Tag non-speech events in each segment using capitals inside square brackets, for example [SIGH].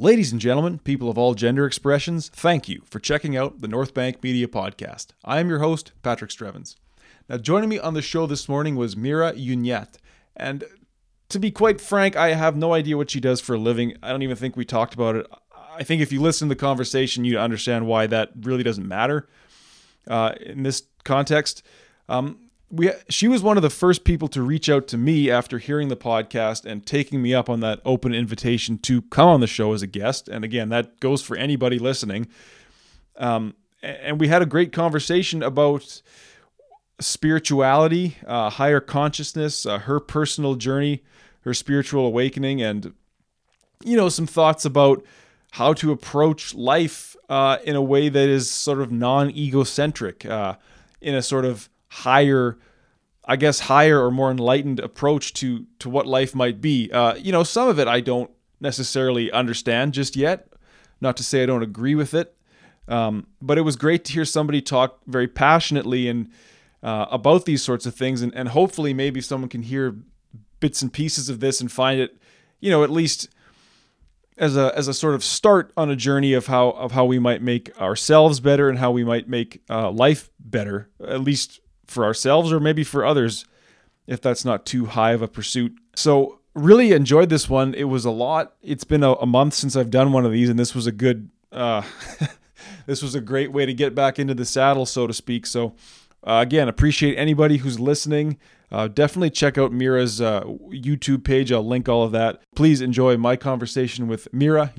Ladies and gentlemen, people of all gender expressions, thank you for checking out the North Bank Media Podcast. I am your host, Patrick Strevens. Now, joining me on the show this morning was Mira Uniat. And to be quite frank, I have no idea what she does for a living. I don't even think we talked about it. I think if you listen to the conversation, you understand why that really doesn't matter uh, in this context. Um, we she was one of the first people to reach out to me after hearing the podcast and taking me up on that open invitation to come on the show as a guest. And again, that goes for anybody listening. Um, and we had a great conversation about spirituality, uh, higher consciousness, uh, her personal journey, her spiritual awakening, and you know some thoughts about how to approach life uh, in a way that is sort of non-egocentric, uh, in a sort of higher I guess higher or more enlightened approach to to what life might be. Uh, you know, some of it I don't necessarily understand just yet. Not to say I don't agree with it, um, but it was great to hear somebody talk very passionately and uh, about these sorts of things, and, and hopefully maybe someone can hear bits and pieces of this and find it, you know, at least as a as a sort of start on a journey of how of how we might make ourselves better and how we might make uh, life better, at least for ourselves or maybe for others if that's not too high of a pursuit. So, really enjoyed this one. It was a lot. It's been a, a month since I've done one of these, and this was a good, uh, [LAUGHS] this was a great way to get back into the saddle, so to speak. So, uh, again, appreciate anybody who's listening. Uh, definitely check out Mira's uh, YouTube page. I'll link all of that. Please enjoy my conversation with Mira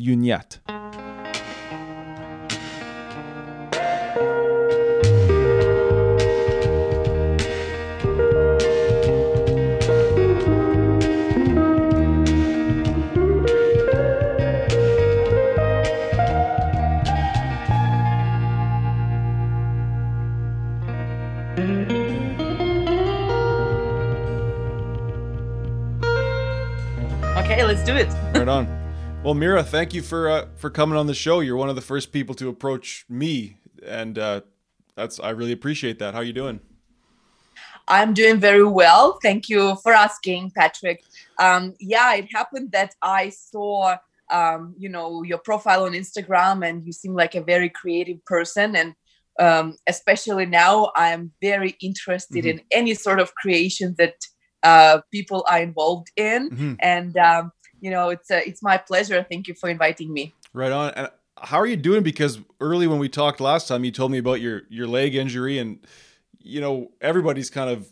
Uniat. [LAUGHS] Well, Mira, thank you for uh, for coming on the show. You're one of the first people to approach me, and uh, that's I really appreciate that. How are you doing? I'm doing very well. Thank you for asking, Patrick. Um, yeah, it happened that I saw, um, you know, your profile on Instagram, and you seem like a very creative person. And um, especially now, I'm very interested mm-hmm. in any sort of creation that uh, people are involved in. Mm-hmm. And um, you know, it's it's my pleasure. Thank you for inviting me. Right on. And how are you doing? Because early when we talked last time, you told me about your your leg injury, and you know everybody's kind of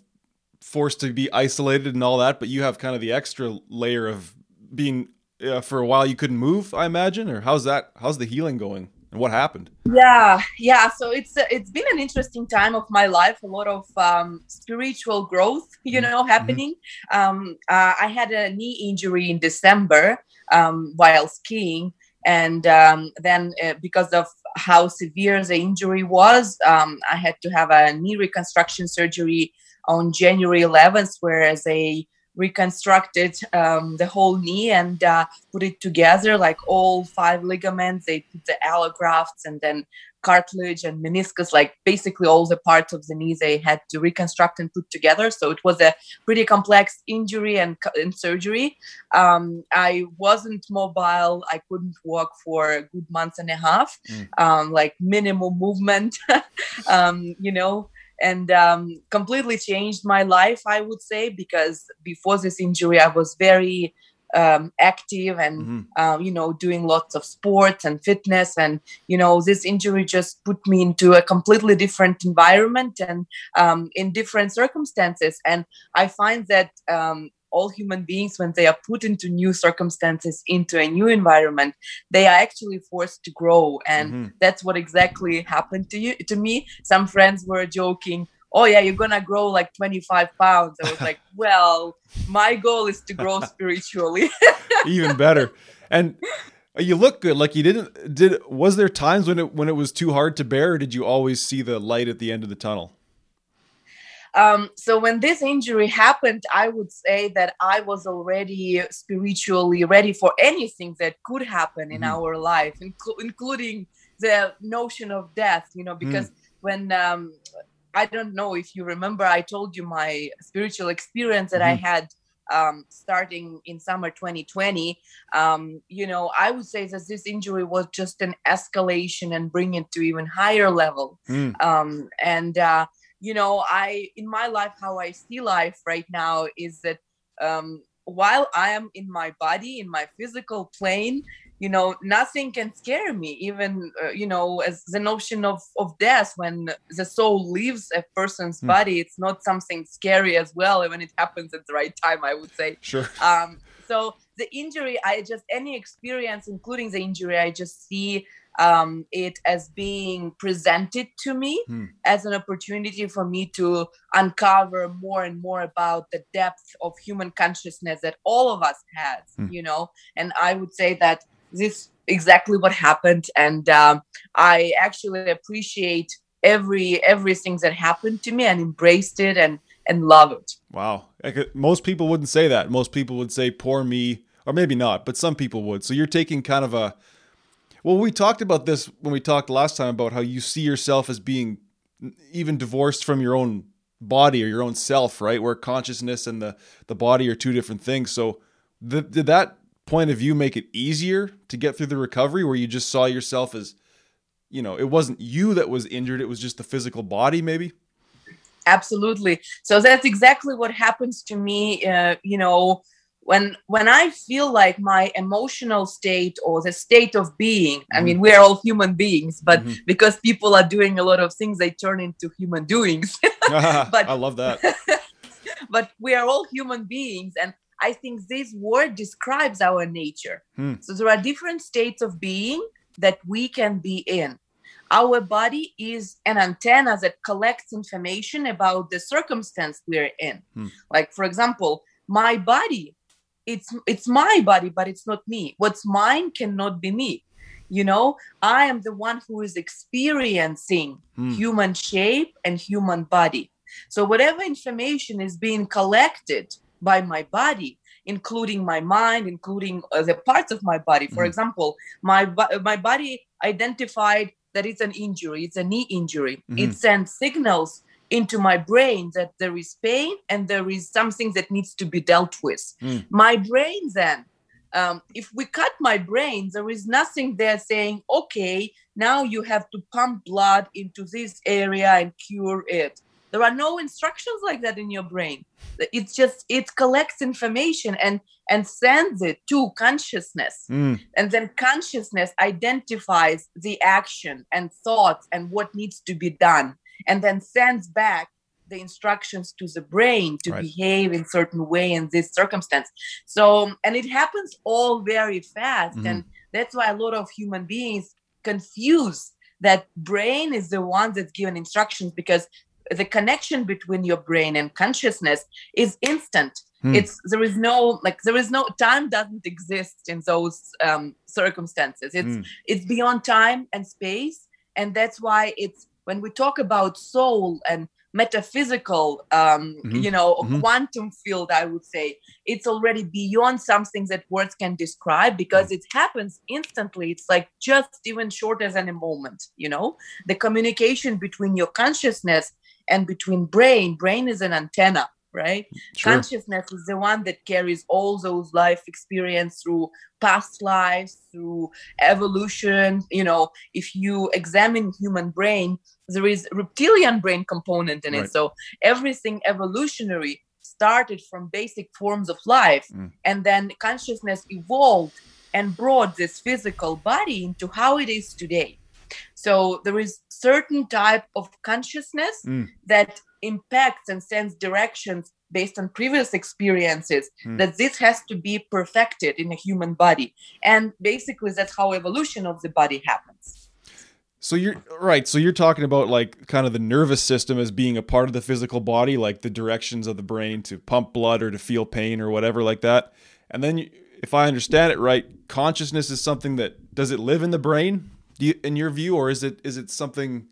forced to be isolated and all that, but you have kind of the extra layer of being uh, for a while you couldn't move. I imagine, or how's that? How's the healing going? And what happened yeah yeah so it's uh, it's been an interesting time of my life a lot of um, spiritual growth you mm-hmm. know happening mm-hmm. um, uh, i had a knee injury in december um, while skiing and um, then uh, because of how severe the injury was um, i had to have a knee reconstruction surgery on january 11th whereas a reconstructed um, the whole knee and uh, put it together like all five ligaments. They put the allografts and then cartilage and meniscus like basically all the parts of the knee they had to reconstruct and put together. So it was a pretty complex injury and, and surgery. Um, i wasn't mobile. I couldn't walk for a good month and a half. Mm. um, like minimal movement. [LAUGHS] Um, you know and um, completely changed my life i would say because before this injury i was very um, active and mm-hmm. uh, you know doing lots of sports and fitness and you know this injury just put me into a completely different environment and um, in different circumstances and i find that um, all human beings when they are put into new circumstances into a new environment they are actually forced to grow. And mm-hmm. that's what exactly happened to you to me. Some friends were joking oh yeah you're gonna grow like 25 pounds. I was like [LAUGHS] well my goal is to grow [LAUGHS] spiritually. [LAUGHS] Even better. And you look good. Like you didn't did was there times when it when it was too hard to bear or did you always see the light at the end of the tunnel um, so when this injury happened, I would say that I was already spiritually ready for anything that could happen in mm. our life, inc- including the notion of death. You know, because mm. when um, I don't know if you remember, I told you my spiritual experience that mm. I mm-hmm. had um, starting in summer 2020, um, you know, I would say that this injury was just an escalation and bring it to even higher level. Mm. Um, and uh, you know, I in my life, how I see life right now is that um, while I am in my body, in my physical plane, you know nothing can scare me. Even uh, you know as the notion of of death when the soul leaves a person's mm. body it's not something scary as well when it happens at the right time i would say. Sure. Um so the injury i just any experience including the injury i just see um, it as being presented to me hmm. as an opportunity for me to uncover more and more about the depth of human consciousness that all of us has hmm. you know? And i would say that this exactly what happened. And um, i actually appreciate every everything that happened to me and embraced it and and love it. Wow. Most people wouldn't say that. Most people would say poor me. Or maybe not but some people would. So you're taking kind of a well we talked about this when we talked last time about how you see yourself as being even divorced from your own body or your own self right? Where consciousness and the the body are two different things. So the, did that point of view make it easier to get through the recovery where you just saw yourself as you know it wasn't you that was injured it was just the physical body maybe? Absolutely. So that's exactly what happens to me uh, you know when when i feel like my emotional state or the state of being mm-hmm. i mean we're all human beings but mm-hmm. because people are doing a lot of things they turn into human doings [LAUGHS] [LAUGHS] but i love that [LAUGHS] but we are all human beings and I think this word describes our nature. Hmm. So there are different states of being that we can be in. Our body is an antenna that collects information about the circumstance we're in. Hmm. Like, for example, my body, it's it's my body, but it's not me. What's mine cannot be me. You know, I am the one who is experiencing hmm. human shape and human body. So whatever information is being collected by my body including my mind including uh, the parts of my body for mm example my my body identified that it's an injury it's a knee injury mm-hmm. it sends signals into my brain that there is pain and there is something that needs to be dealt with. Mm. my brain then um, if we cut my brain there is nothing there saying okay now you have to pump blood into this area and cure it. There are no instructions like that in your brain. It's just it collects information and and sends it to consciousness. Mm. and then consciousness identifies the action and thoughts and what needs to be done and then sends back the instructions to the brain to right. behave in certain way in this circumstance so and it happens all very fast mm. and that's why a lot of human beings confuse that brain is the one that's given instructions because the connection between your brain and consciousness is instant hmm. it's there is no like there is no time doesn't exist in those um, circumstances it's hmm. it's beyond time and space and that's why it's when we talk about soul and metaphysical um mm-hmm. you know mm-hmm. quantum field i would say it's already beyond something that words can describe because mm. it happens instantly it's like just even shorter than a moment you know the communication between your consciousness and between brain brain is an antenna right sure. consciousness is the one that carries all those life experience through past lives through evolution you know if you examine human brain there is reptilian brain component in right. it so everything evolutionary started from basic forms of life mm. and then consciousness evolved and brought this physical body into how it is today so there is certain type of consciousness mm. that impacts and sends directions based on previous experiences mm. that this has to be perfected in a human body and basically that's how evolution of the body happens so you're right so you're talking about like kind of the nervous system as being a part of the physical body like the directions of the brain to pump blood or to feel pain or whatever like that and then if i understand it right consciousness is something that does it live in the brain do you, in your view, or is it is it something,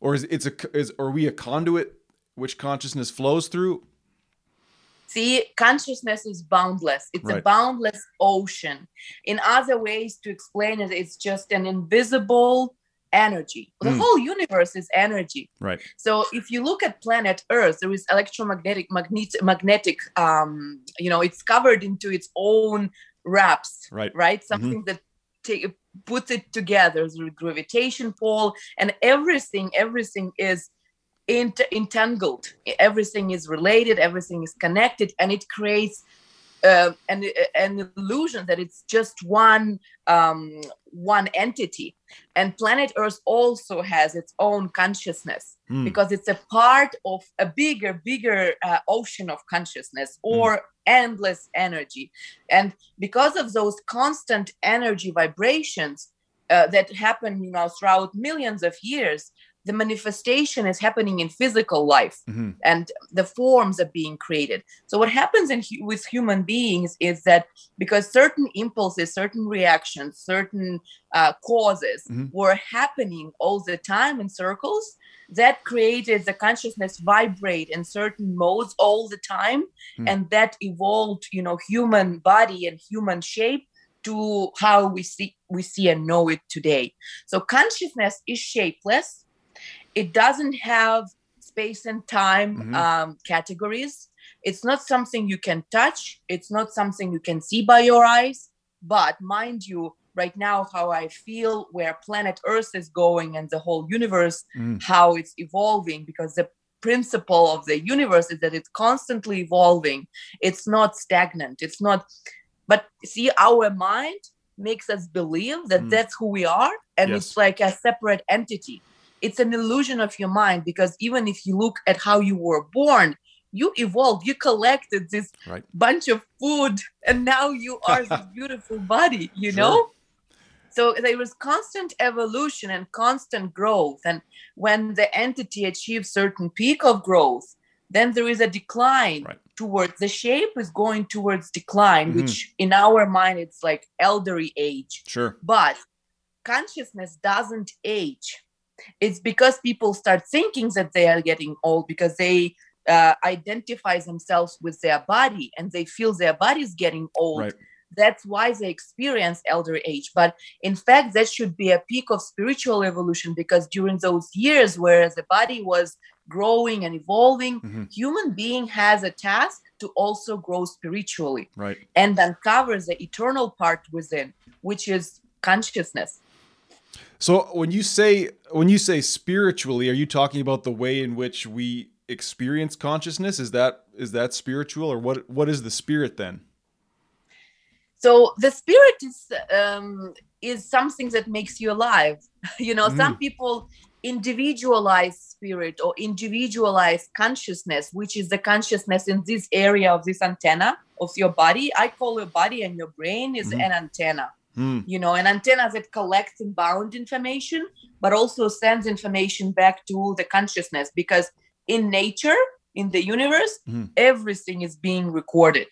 or is it's a is are we a conduit which consciousness flows through? See, consciousness is boundless. It's right. a boundless ocean. In other ways to explain it, it's just an invisible energy. The Mm. whole universe is energy. Right. So if you look at planet Earth, there is electromagnetic magnet, magnetic um, you know, it's covered into its own wraps, Right. right? Something that take, puts it together through gravitation pole and everything, everything is int- entangled. Everything is related, everything is connected, and it creates uh, an, an illusion that it's just one um, one entity. And planet Earth also has its own consciousness Mm. because it's a part of a bigger, bigger uh, ocean of consciousness or endless energy. And because of those constant energy vibrations uh, that happen, you know, throughout millions of years, the manifestation is happening in physical life Mhm. and the forms are being created so what happens in hu- with human beings is that because certain impulses certain reactions certain uh, causes Mhm. were happening all the time in circles that created the consciousness vibrate in certain modes all the time Hmm. and that evolved you know human body and human shape to how we see we see and know it today so consciousness is shapeless it doesn't have space and time Mhm. um, categories. It's not something you can touch. It's not something you can see by your eyes. But mind you, right now, how I feel, where planet Earth is going and the whole universe, Mm. how it's evolving, because the principle of the universe is that it's constantly evolving. It's not stagnant. It's not, but see, our mind makes us believe that Mm. that's who we are and Yes. it's like a separate entity it's an illusion of your mind because even if you look at how you were born you evolved you collected this Right. bunch of food and now you are this [LAUGHS] beautiful body you Sure. know so there was constant evolution and constant growth and when the entity achieves certain peak of growth then there is a decline Right. towards the shape is going towards decline Mhm. which in our mind it's like elderly age Sure. but consciousness doesn't age it's because people start thinking that they are getting old because they uh, identify themselves with their body and they feel their body is getting old Right. that's why they experience elder age but in fact that should be a peak of spiritual evolution because during those years where the body was growing and evolving Mhm. human being has a task to also grow spiritually Right. and uncover the eternal part within which is consciousness So when you say when you say spiritually, are you talking about the way in which we experience consciousness? Is that is that spiritual or what what is the spirit then? so the spirit is um, is something that makes you alive [LAUGHS] you know some people individualize spirit or individualize consciousness which is the consciousness in this area of this antenna of your body i call your body and your brain is Mhm. an antenna Hmm. you know an antenna that collects and bound information but also sends information back to the consciousness because in nature in the universe Mhm. everything is being recorded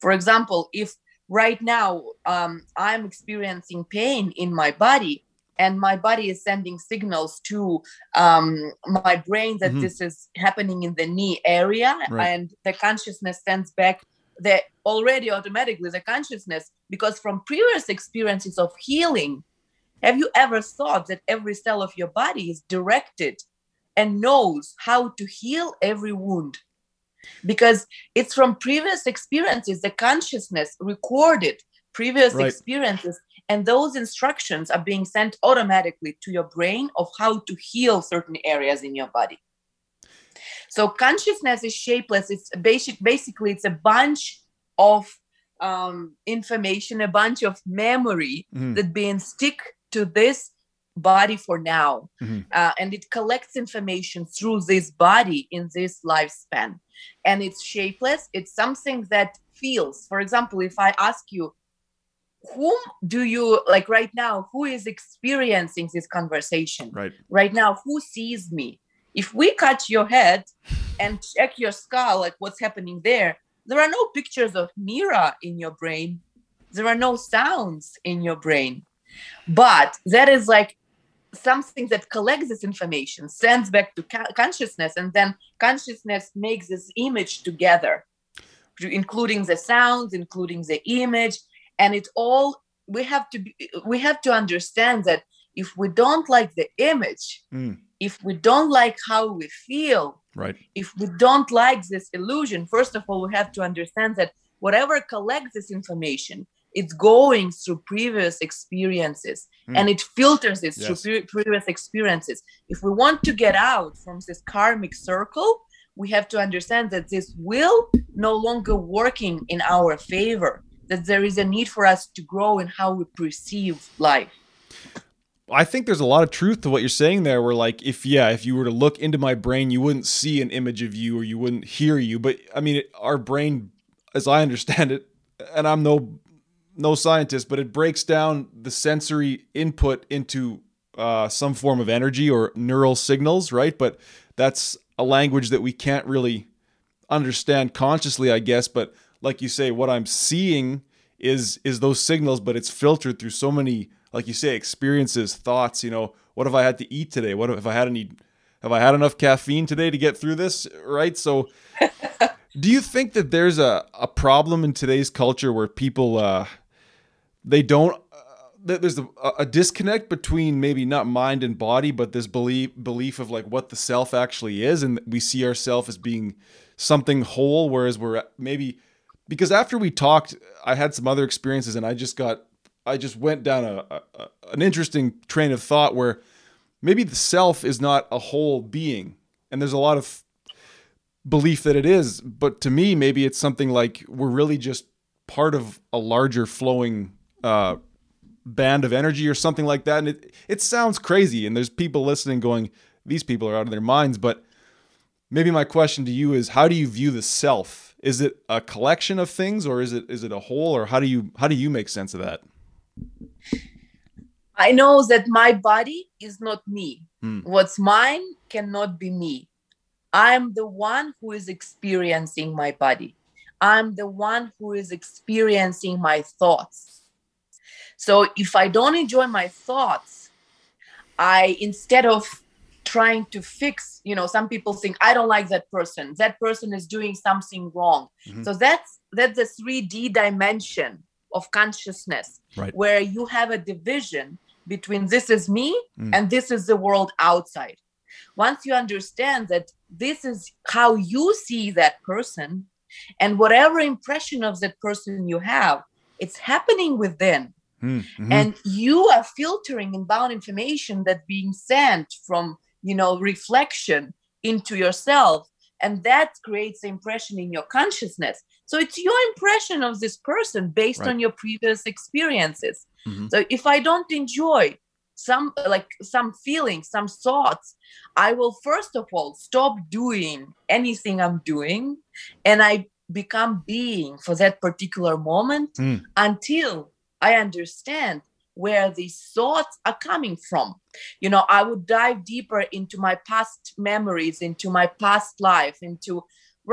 for example if right now um, i'm experiencing pain in my body and my body is sending signals to um, my brain that Mhm. this is happening in the knee area Right. and the consciousness sends back the already automatically the consciousness because from previous experiences of healing have you ever thought that every cell of your body is directed and knows how to heal every wound because it's from previous experiences the consciousness recorded previous Right. experiences and those instructions are being sent automatically to your brain of how to heal certain areas in your body so consciousness is shapeless. It's basic basically it's a bunch of um, information a bunch of memory Mhm. that being stick to this body for now. Mhm. uh, and it collects information through this body in this lifespan. And it's shapeless. It's something that feels. For example if i ask you whom do you like right now who is experiencing this conversation? Right. right now who sees me if we cut your head and check your skull like what's happening there there are no pictures of mira in your brain. There are no sounds in your brain. But that is like something that collects this information sends back to ca- consciousness and then consciousness makes this image together including the sounds including the image. And it all we have to be, we have to understand that if we don't like the image, Mm. If we don't like how we feel, Right. if we don't like this illusion, first of all, we have to understand that whatever collects this information, it's going through previous experiences Mm. and it filters it Yes. through pre- previous experiences. If we want to get out from this karmic circle, we have to understand that this will no longer working in our favor, that there is a need for us to grow in how we perceive life. I think there's a lot of truth to what you're saying there. Where like, if yeah, if you were to look into my brain, you wouldn't see an image of you or you wouldn't hear you. But I mean, it, our brain, as I understand it, and I'm no no scientist, but it breaks down the sensory input into uh, some form of energy or neural signals, right? But that's a language that we can't really understand consciously, I guess. But like you say, what I'm seeing is is those signals, but it's filtered through so many, like you say, experiences, thoughts. You know, what have I had to eat today? What have I had any? Have I had enough caffeine today to get through this? Right. So, [LAUGHS] do you think that there's a a problem in today's culture where people uh, they don't? Uh, there's a, a disconnect between maybe not mind and body, but this belief belief of like what the self actually is, and we see ourselves as being something whole, whereas we're maybe because after we talked, I had some other experiences, and I just got I just went down a, a, an interesting train of thought where maybe the self is not a whole being, and there's a lot of belief that it is, but to me, maybe it's something like we're really just part of a larger flowing uh, band of energy or something like that. And it it sounds crazy, and there's people listening going, "These people are out of their minds." But maybe my question to you is, how do you view the self? Is it a collection of things, or is it is it a whole, or how do you how do you make sense of that? I know that my body is not me. Hmm. What's mine cannot be me. I'm the one who is experiencing my body. I'm the one who is experiencing my thoughts. So if I don't enjoy my thoughts, I instead of trying to fix, you know, some people think I don't like that person. That person is doing something wrong. Mhm. So that's that's the 3D dimension of consciousness Right. where you have a division between this is me Mm. and this is the world outside. Once you understand that this is how you see that person and whatever impression of that person you have, it's happening within Hmm, mhm. and you are filtering inbound information that being sent from you know reflection into yourself and that creates the impression in your consciousness so it's your impression of this person based Right. on your previous experiences Mhm. so if i don't enjoy some like some feelings some thoughts i will first of all stop doing anything i'm doing and i become being for that particular moment Mm. until I understand where these thoughts are coming from. You know, I would dive deeper into my past memories, into my past life, into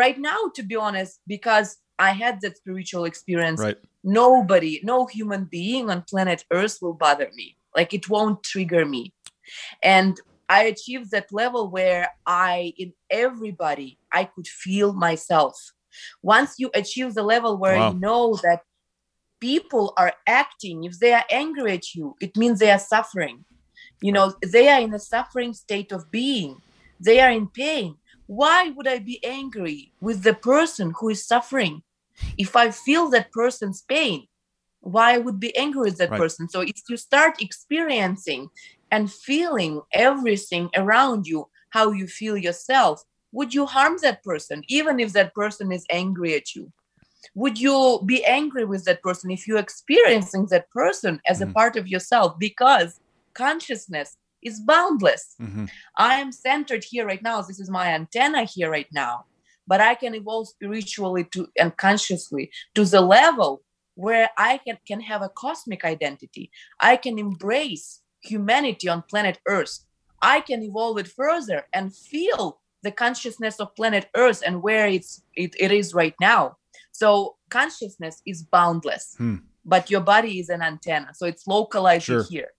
right now, to be honest, because I had that spiritual experience. right. Nobody, no human being on planet Earth will bother me. Like it won't trigger me. And I achieved that level where I, in everybody, I could feel myself. Once you achieve the level where Wow. you know that people are acting, if they are angry at you, it means they are suffering. You know, they are in a suffering state of being, they are in pain. Why would I be angry with the person who is suffering? If I feel that person's pain, why I would be angry with that Right. person? So if you start experiencing and feeling everything around you, how you feel yourself, would you harm that person, even if that person is angry at you? Would you be angry with that person if you're experiencing that person as Mhm. a part of yourself? Because consciousness is boundless. Mhm. I am centered here right now. This is my antenna here right now. But I can evolve spiritually to and consciously to the level where I can, can have a cosmic identity. I can embrace humanity on planet Earth. I can evolve it further and feel the consciousness of planet Earth and where it's it, it is right now. So consciousness is boundless, Hmm. but your body is an antenna. So it's localized Sure. here.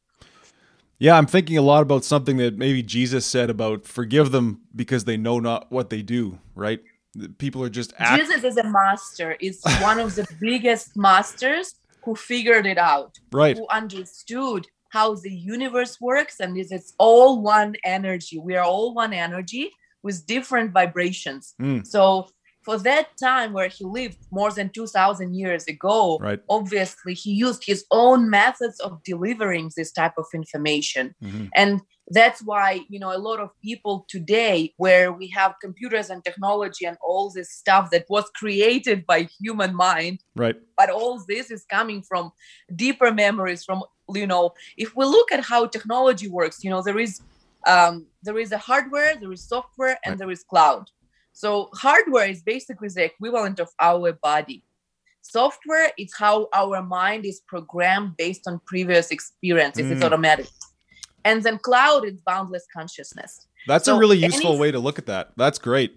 Yeah, I'm thinking a lot about something that maybe Jesus said about forgive them because they know not what they do, right? People are just act- Jesus is a master, is one of the biggest masters who figured it out, right. who understood how the universe works and is it's all one energy we are all one energy with different vibrations Mm. so for that time where he lived more than 2000 years ago Right. obviously he used his own methods of delivering this type of information Mhm. and that's why you know a lot of people today where we have computers and technology and all this stuff that was created by human mind Right. but all this is coming from deeper memories from you know if we look at how technology works you know there is um, there is a hardware there is software and Right. there is cloud so hardware is basically the equivalent of our body. Software is how our mind is programmed based on previous experiences. It's Mm. automatic. And then cloud is boundless consciousness. That's a So really any- useful way to look at that. That's great.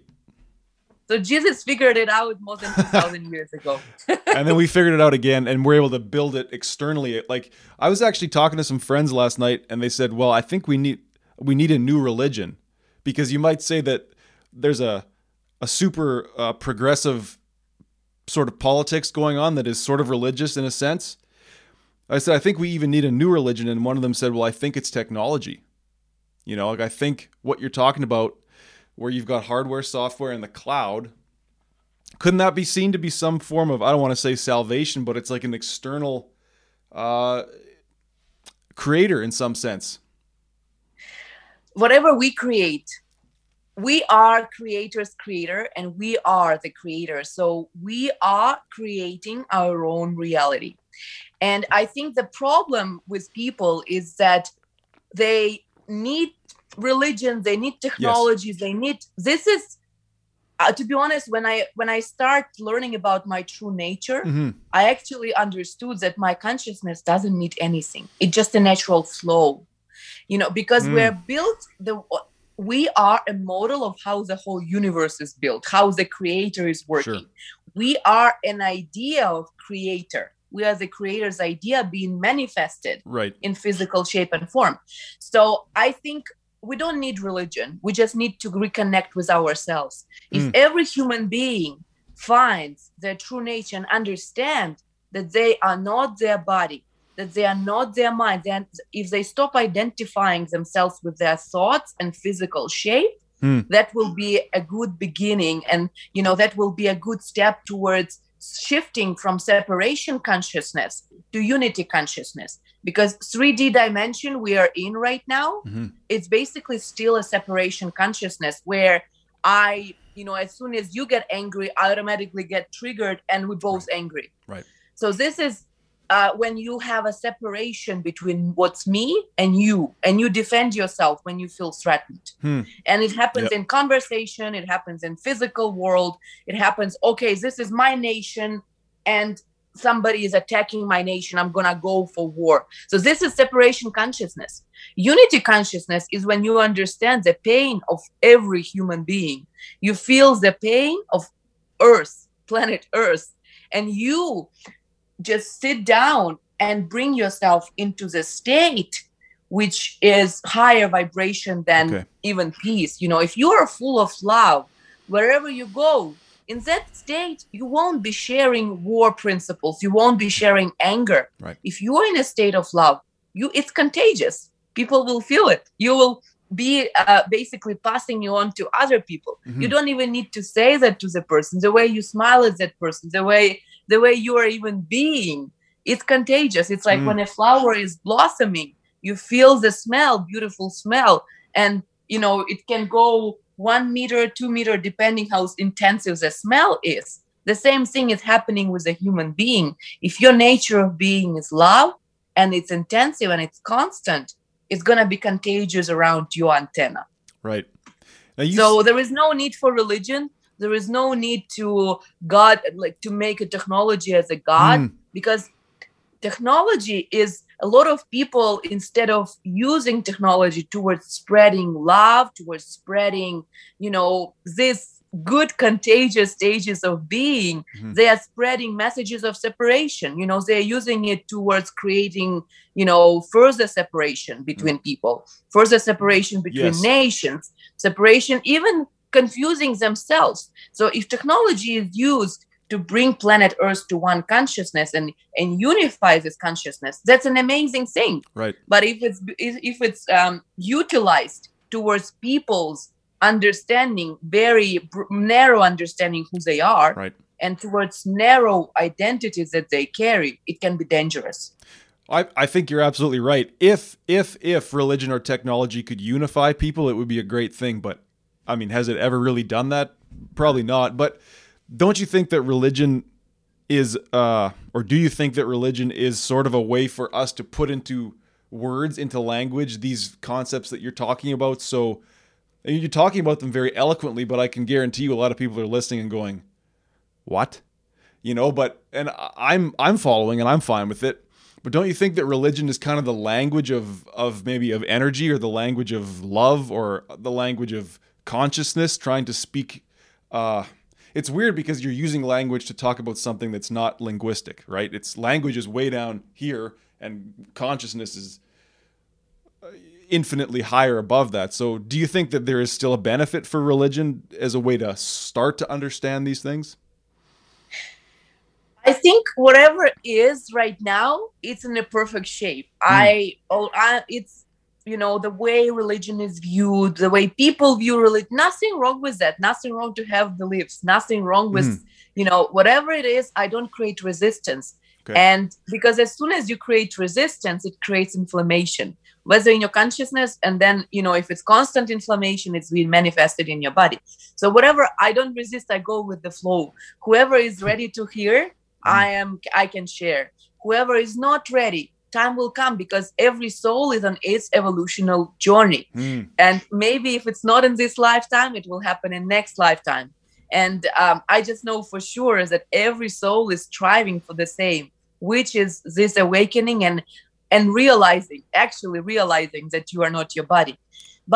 so jesus figured it out more than 2000 years ago. [LAUGHS] And then we figured it out again and we're able to build it externally. Like i was actually talking to some friends last night and they said well i think we need we need a new religion. Because you might say that there's a a super uh, progressive sort of politics going on that is sort of religious in a sense. I said i think we even need a new religion and one of them said well i think it's technology. You know like i think what you're talking about where you've got hardware software and the cloud couldn't that be seen to be some form of i don't want to say salvation but it's like an external uh creator in some sense? Whatever we create we are creators creator and we are the creator so we are creating our own reality and i think the problem with people is that they need religion they need technologies they need this is uh, to be honest when i when i start learning about my true nature hmm I actually understood that my consciousness doesn't need anything. It's just a natural flow. You know, because Mm. we're built the we are a model of how the whole universe is built, how the creator is working. We are an idea of creator. We are the creator's idea being manifested right in physical shape and form. So I think we don't need religion. We just need to reconnect with ourselves. If Mm. every human being finds their true nature and understand that they are not their body, that they are not their mind, then if they stop identifying themselves with their thoughts and physical shape, Hmm. that will be a good beginning and you know that will be a good step towards shifting from separation consciousness to unity consciousness because 3d dimension we are in right now Mhm. it's basically still a separation consciousness where i you know as soon as you get angry i automatically get triggered and we both angry Right. so this is uh, when you have a separation between what's me and you and you defend yourself when you feel threatened. Hmm. and it happens in conversation it happens in physical world it happens okay this is my nation and somebody is attacking my nation i'm gonna go for war. So this is separation consciousness. Unity consciousness is when you understand the pain of every human being. You feel the pain of earth planet earth and you just sit down and bring yourself into the state which is higher vibration than Okay. even peace. You know if you are full of love wherever you go in that state you won't be sharing war principles. You won't be sharing anger. Right. if you are in a state of love you it's contagious. People will feel it. You will be uh, basically passing you on to other people. You Mhm. don't even need to say that to the person. The way you smile at that person the way the way you are even being it's contagious. It's like Mm. when a flower is blossoming you feel the smell beautiful smell. And you know it can go one meter two meter depending how intensive the smell is. The same thing is happening with a human being. If your nature of being is love and it's intensive and it's constant it's going to be contagious around your antenna. Right. You so there is no need for religion there is no need to god like to make a technology as a god Mm. because technology is a lot of people instead of using technology towards spreading love towards spreading you know this good contagious stages of being Mhm. they are spreading messages of separation you know they're using it towards creating you know further separation between people further separation between Yes. nations separation even confusing themselves so if technology is used to bring planet Earth to one consciousness and and unify this consciousness, that's an amazing thing. Right. But if it's if it's um, utilized towards people's understanding, very narrow understanding who they are, right. and towards narrow identities that they carry, it can be dangerous. I, I think you're absolutely right. If if if religion or technology could unify people, it would be a great thing. But I mean, has it ever really done that? Probably not. But don't you think that religion is uh or do you think that religion is sort of a way for us to put into words into language these concepts that you're talking about so you're talking about them very eloquently but i can guarantee you a lot of people are listening and going what you know but and i'm i'm following and i'm fine with it but don't you think that religion is kind of the language of of maybe of energy or the language of love or the language of consciousness trying to speak uh it's weird because you're using language to talk about something that's not linguistic, right? It's language is way down here and consciousness is uh, infinitely higher above that. So, do you think that there is still a benefit for religion as a way to start to understand these things? I think whatever is right now, it's in a perfect shape. Mm. I, oh, I, it's you know the way religion is viewed, the way people view religion. Nothing wrong with that. Nothing wrong to have beliefs. Nothing wrong with mm. you know whatever it is. I don't create resistance. Okay. And because as soon as you create resistance, it creates inflammation, whether in your consciousness, and then, you know, if it's constant inflammation, it's being manifested in your body. So, whatever I don't resist, I go with the flow. Whoever is ready to hear, I am I can share. Whoever is not ready, time will come because every soul is on its evolutional journey. Mm. And maybe if it's not in this lifetime, it will happen in next lifetime. And um, I just know for sure that every soul is striving for the same, which is this awakening and and realizing, actually realizing that you are not your body.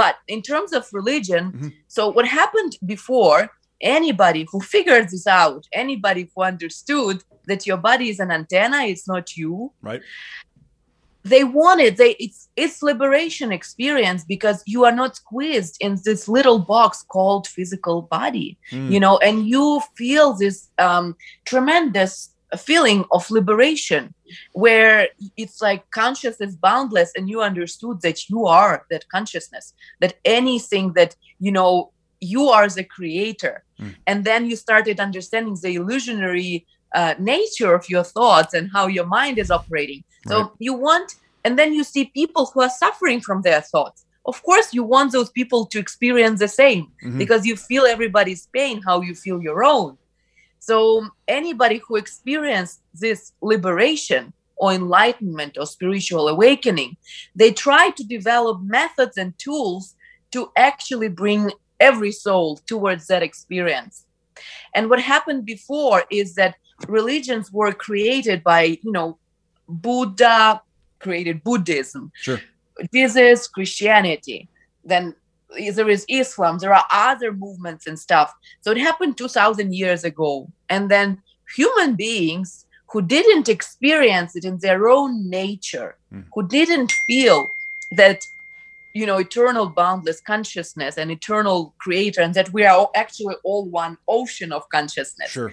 But in terms of religion, mm-hmm. so what happened before anybody who figured this out, anybody who understood that your body is an antenna, it's not you. Right. They wanted they it's it's liberation experience because you are not squeezed in this little box called physical body, mm. you know, and you feel this um, tremendous feeling of liberation where it's like consciousness boundless and you understood that you are that consciousness that anything that you know you are the creator mm. and then you started understanding the illusionary uh, nature of your thoughts and how your mind is operating so right. you want and then you see people who are suffering from their thoughts of course you want those people to experience the same mm-hmm. because you feel everybody's pain how you feel your own so anybody who experienced this liberation or enlightenment or spiritual awakening they try to develop methods and tools to actually bring every soul towards that experience. And what happened before is that religions were created by, you know, Buddha created Buddhism. Sure. This is Christianity. Then there is Islam. There are other movements and stuff. So it happened 2,000 years ago. And then human beings who didn't experience it in their own nature, mm. who didn't feel that you know eternal boundless consciousness and eternal creator and that we are all actually all one ocean of consciousness sure.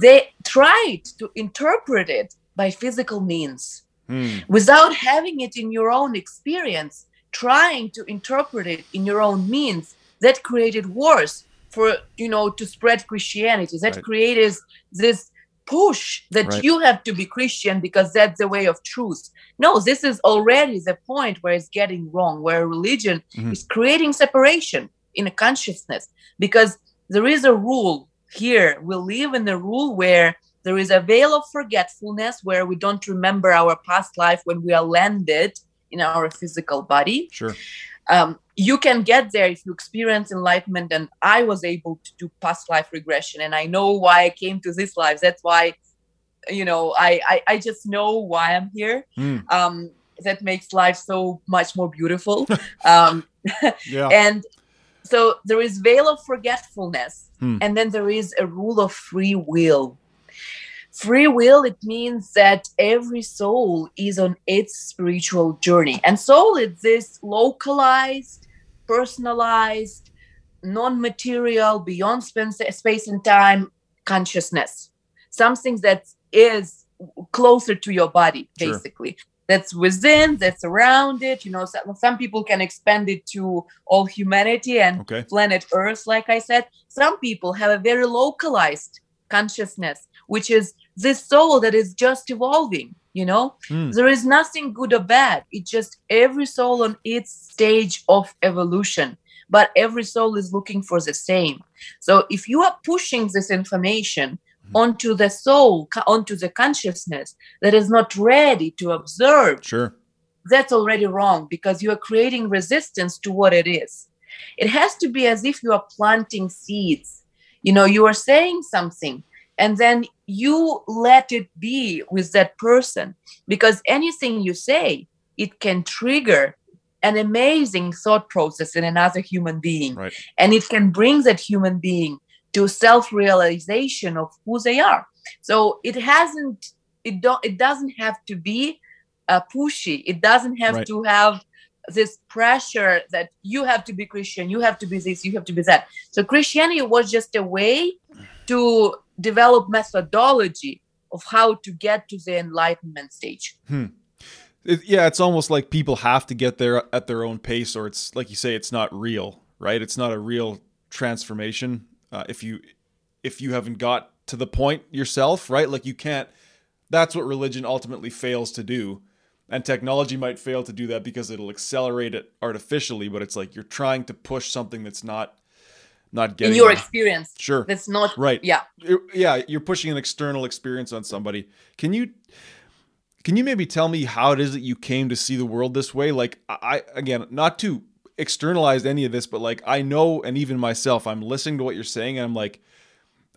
they tried to interpret it by physical means hmm. without having it in your own experience trying to interpret it in your own means that created wars for you know to spread christianity that right. created this push that right. you have to be Christian because that's the way of truth. No, this is already the point where it's getting wrong, where religion mm-hmm. is creating separation in a consciousness because there is a rule here. We live in a rule where there is a veil of forgetfulness where we don't remember our past life when we are landed in our physical body. Sure um, you can get there if you experience enlightenment and i was able to do past life regression and i know why i came to this life that's why you know i i, I just know why i'm here mm. um, that makes life so much more beautiful [LAUGHS] um, [LAUGHS] yeah. and so there is veil of forgetfulness mm. and then there is a rule of free will free will it means that every soul is on its spiritual journey and soul is this localized personalized non-material beyond space and time consciousness something that is closer to your body Sure. basically that's within that's around it you know some, some people can expand it to all humanity and Okay. planet earth like i said some people have a very localized consciousness which is this soul that is just evolving you know Hmm. there is nothing good or bad it's just every soul on its stage of evolution but every soul is looking for the same so if you are pushing this information Mhm. onto the soul onto the consciousness that is not ready to observe Sure. that's already wrong because you are creating resistance to what it is. It has to be as if you are planting seeds. You know, you are saying something and then you let it be with that person because anything you say, it can trigger an amazing thought process in another human being. Right. And it can bring that human being to self-realization of who they are. So it hasn't it don't it doesn't have to be uh, pushy. It doesn't have Right. to have this pressure that you have to be Christian, you have to be this, you have to be that. So Christianity was just a way to develop methodology of how to get to the enlightenment stage. It- yeah, it's almost like people have to get there at their own pace, or it's like you say, it's not real, right? It's not a real transformation uh, if you if you haven't got to the point yourself, right? Like you can't. That's what religion ultimately fails to do, and technology might fail to do that because it'll accelerate it artificially. But it's like you're trying to push something that's not not getting In your experience, sure. That's not right. yeah. yeah you're pushing an external experience on somebody. Can you can you maybe tell me how it is that you came to see the world this way? Like i again not to externalize any of this but like i know and even myself i'm listening to what you're saying and i'm like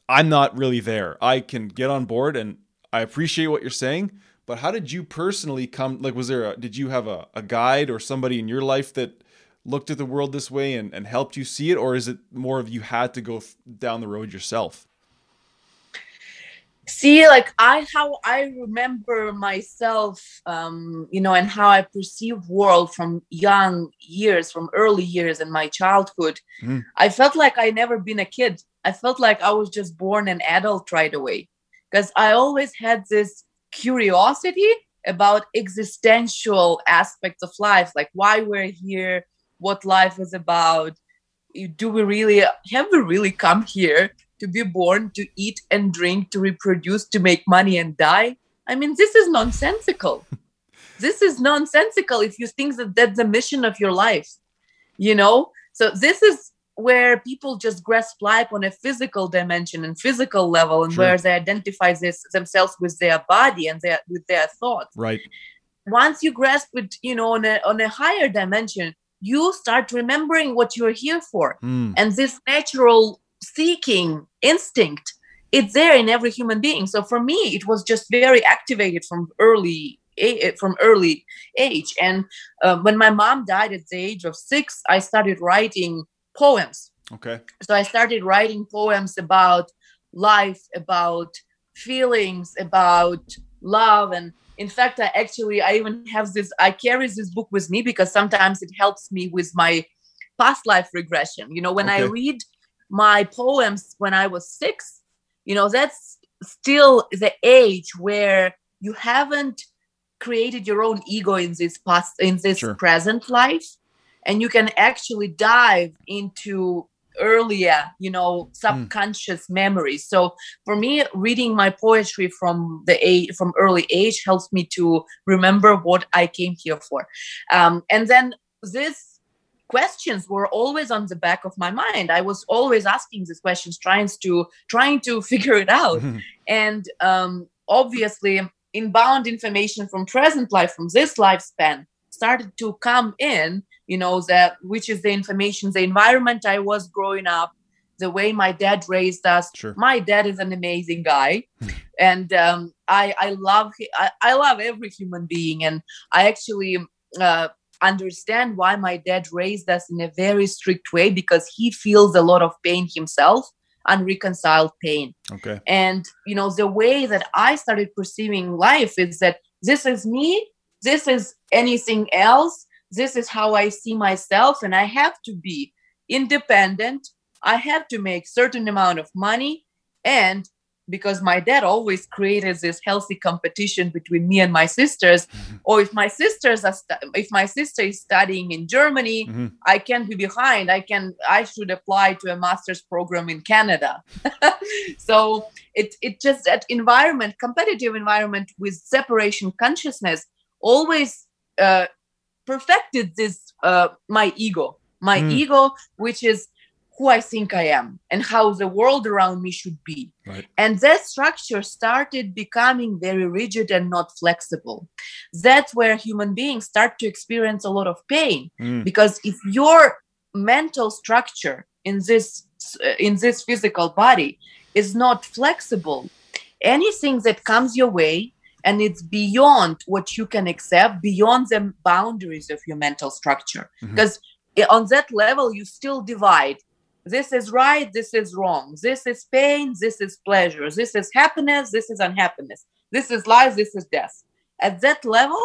i'm not really there. I can get on board and i appreciate what you're saying but how did you personally come like was there a did you have a, a guide or somebody in your life that looked at the world this way and, and helped you see it? Or is it more of you had to go down the road yourself? See like i how i remember myself um you know and how i perceive world from young years from early years in my childhood Mhm. i felt like i never been a kid. I felt like i was just born an adult right away. Because i always had this curiosity about existential aspects of life like why we're here what life is about do we really have we really come here to be born, to eat and drink, to reproduce, to make money and die. I mean, this is nonsensical. [LAUGHS] this is nonsensical if you think that that's the mission of your life, you know? So, this is where people just grasp life on a physical dimension and physical level, and Sure. where they identify this themselves with their body and their with their thoughts right once you grasp it you know on a, on a higher dimension you start remembering what you're here for. Mm, and this natural seeking instinct it's there in every human being. So for me it was just very activated from early from early age. And uh, when my mom died at the age of six i started writing poems. Okay. So i started writing poems about life about feelings about love and in fact i actually i even have this i carry this book with me because sometimes it helps me with my past life regression you know when i read my poems when i was six you know that's still the age where you haven't created your own ego in this past in this Sure. present life and you can actually dive into earlier you know subconscious memories so for me reading my poetry from the age from early age helps me to remember what i came here for. Um, and then these questions were always on the back of my mind. I was always asking these questions trying to trying to [LAUGHS] figure it out. And um, obviously inbound information from present life from this lifespan started to come in you know that which is the information the environment i was growing up the way my dad raised us. Sure. my dad is an amazing guy. And um, i i love I, I love every human being. And i actually uh, understand why my dad raised us in a very strict way because he feels a lot of pain himself unreconciled pain. Okay. And you know the way that i started perceiving life is that this is me this is anything else this is how i see myself and i have to be independent i have to make certain amount of money and because my dad always created this healthy competition between me and my sisters mm-hmm. or if my sisters are stu- if my sister is studying in germany mm-hmm. i can't be behind i can i should apply to a master's program in canada [LAUGHS] so it it just that environment competitive environment with separation consciousness always uh, perfected this uh, my ego my mm. ego which is who I think I am and how the world around me should be. Right. And that structure started becoming very rigid and not flexible. That's where human beings start to experience a lot of pain mm. because if your mental structure in this in this physical body is not flexible, anything that comes your way and it's beyond what you can accept, beyond the boundaries of your mental structure. Mm-hmm. Because on that level, you still divide. This is right this is wrong. This is pain this is pleasure. This is happiness this is unhappiness. This is life this is death. At that level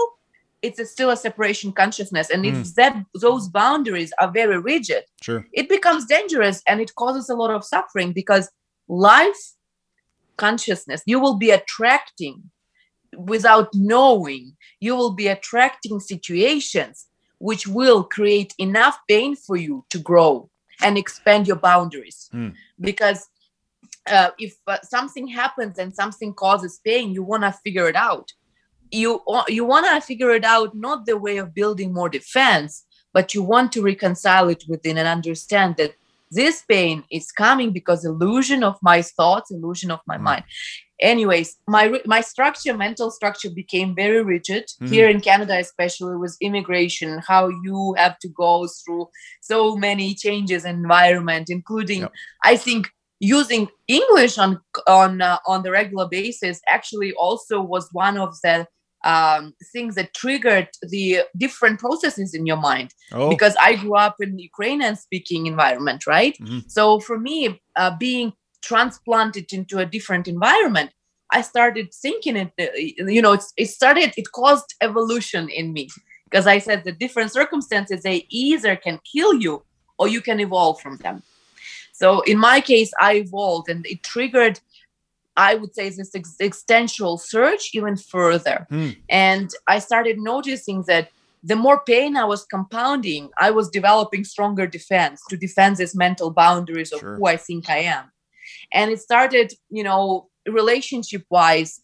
it's still a separation consciousness. And mm. if that those boundaries are very rigid sure. it becomes dangerous and it causes a lot of suffering because life consciousness you will be attracting without knowing you will be attracting situations which will create enough pain for you to grow and expand your boundaries mm. because uh, if uh, something happens and something causes pain you want to figure it out you you want to figure it out not the way of building more defense but you want to reconcile it within and understand that this pain is coming because illusion of my thoughts illusion of my mm. mind anyways my my structure mental structure became very rigid mm-hmm. here in canada especially with immigration how you have to go through so many changes in environment including yep. i think using english on on uh, on the regular basis actually also was one of the um, things that triggered the different processes in your mind oh. because i grew up in ukrainian speaking environment right mm-hmm. so for me uh, being transplanted into a different environment i started thinking it uh, you know it started it caused evolution in me because i said the different circumstances they either can kill you or you can evolve from them so in my case i evolved and it triggered i would say this ex- existential search even further mm. and i started noticing that the more pain I was compounding, I was developing stronger defense to defend these mental boundaries of sure. who I think I am and it started you know relationship wise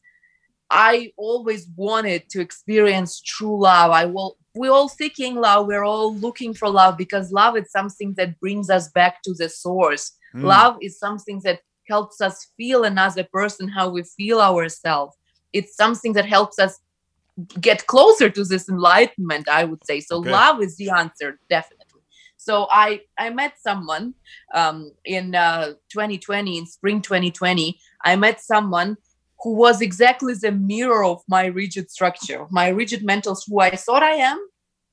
i always wanted to experience true love. I will we're all seeking love. We're all looking for love because love is something that brings us back to the source. Mm. love is something that helps us feel another person how we feel ourselves. It's something that helps us get closer to this enlightenment i would say. So okay. love is the answer definitely so I I met someone um, in uh, 2020 in spring 2020. I met someone who was exactly the mirror of my rigid structure, my rigid mentals, who I thought I am.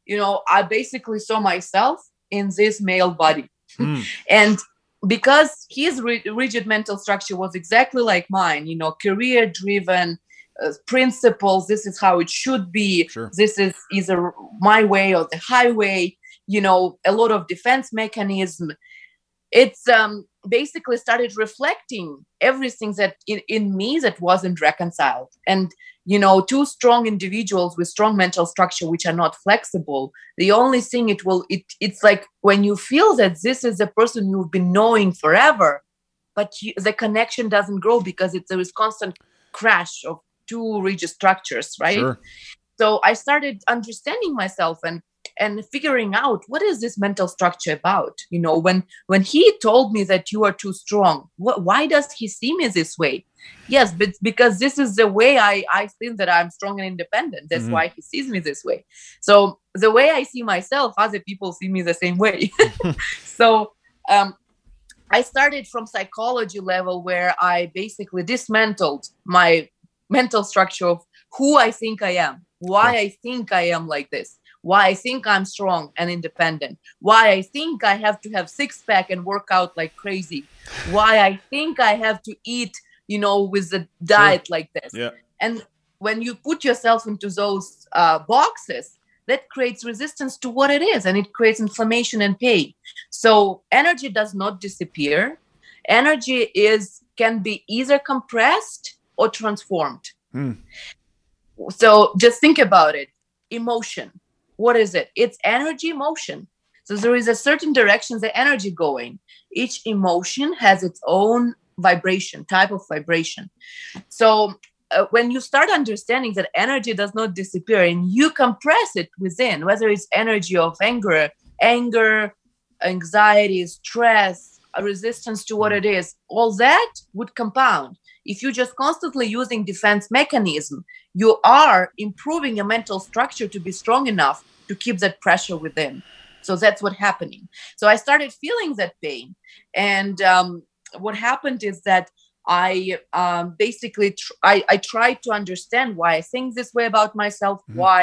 You know, I basically saw myself in this male body, mm. [LAUGHS] and because his rigid mental structure was exactly like mine, you know, career driven, uh, principles this is how it should be sure. this is either my way or the highway you know a lot of defense mechanism. It's um, basically started reflecting everything that in, in me that wasn't reconciled. And you know two strong individuals with strong mental structure which are not flexible the only thing it will it it's like when you feel that this is a person you've been knowing forever but you, the connection doesn't grow because it's a constant crash of two rigid structures right? Sure. so i started understanding myself and and figuring out what is this mental structure about? You know when when he told me that you are too strong what, why does he see me this way? Yes but because this is the way i i think that i'm strong and independent. That's mm-hmm. why he sees me this way. So the way i see myself other people see me the same way. [LAUGHS] [LAUGHS] So um i started from psychology level where i basically dismantled my mental structure of who i think i am why i think i am like this why I think I'm strong and independent, why I think I have to have six pack and work out like crazy, why I think I have to eat, you know, with a diet sure. like this. Yeah. And when you put yourself into those uh, boxes, that creates resistance to what it is and it creates inflammation and pain. So energy does not disappear. energy is can be either compressed or transformed Hmm. so just think about it emotion what is it? It's energy motion. So there is a certain direction the energy going. Each emotion has its own vibration type of vibration. So uh, when you start understanding that energy does not disappear and you compress it within whether it's energy of anger anger anxiety stress a resistance to what it is all that would compound. If you're just constantly using defense mechanism you are improving your mental structure to be strong enough to keep that pressure within. So that's what's happening. So i started feeling that pain. And um, what happened is that i um, basically tr- I, I tried to understand why i think this way about myself Mhm. why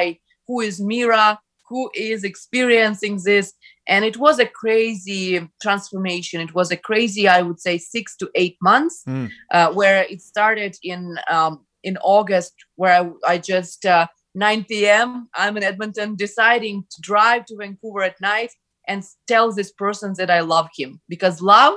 who is mira who is experiencing this. And it was a crazy transformation. It was a crazy i would say six to eight months Mm. uh, where it started in um, in august where i, I just uh, 9 p.m i'm in edmonton deciding to drive to vancouver at night and tell this person that i love him because love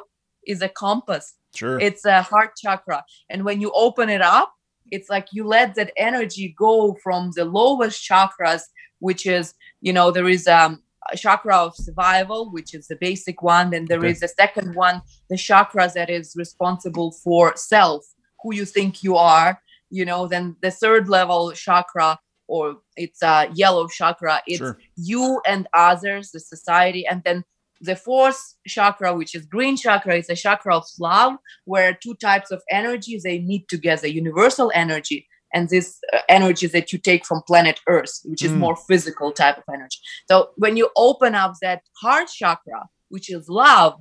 is a compass Sure. it's a heart chakra and when you open it up it's like you let that energy go from the lowest chakras which is you know there is um, a chakra of survival which is the basic one then there is Okay. a second one the chakra that is responsible for self who you think you are you know then the third level chakra or it's a yellow chakra it's Sure. you and others the society and then the fourth chakra which is green chakra is a chakra of love where two types of energy they meet together universal energy and this uh, energy that you take from planet earth which is Mm. more physical type of energy so when you open up that heart chakra which is love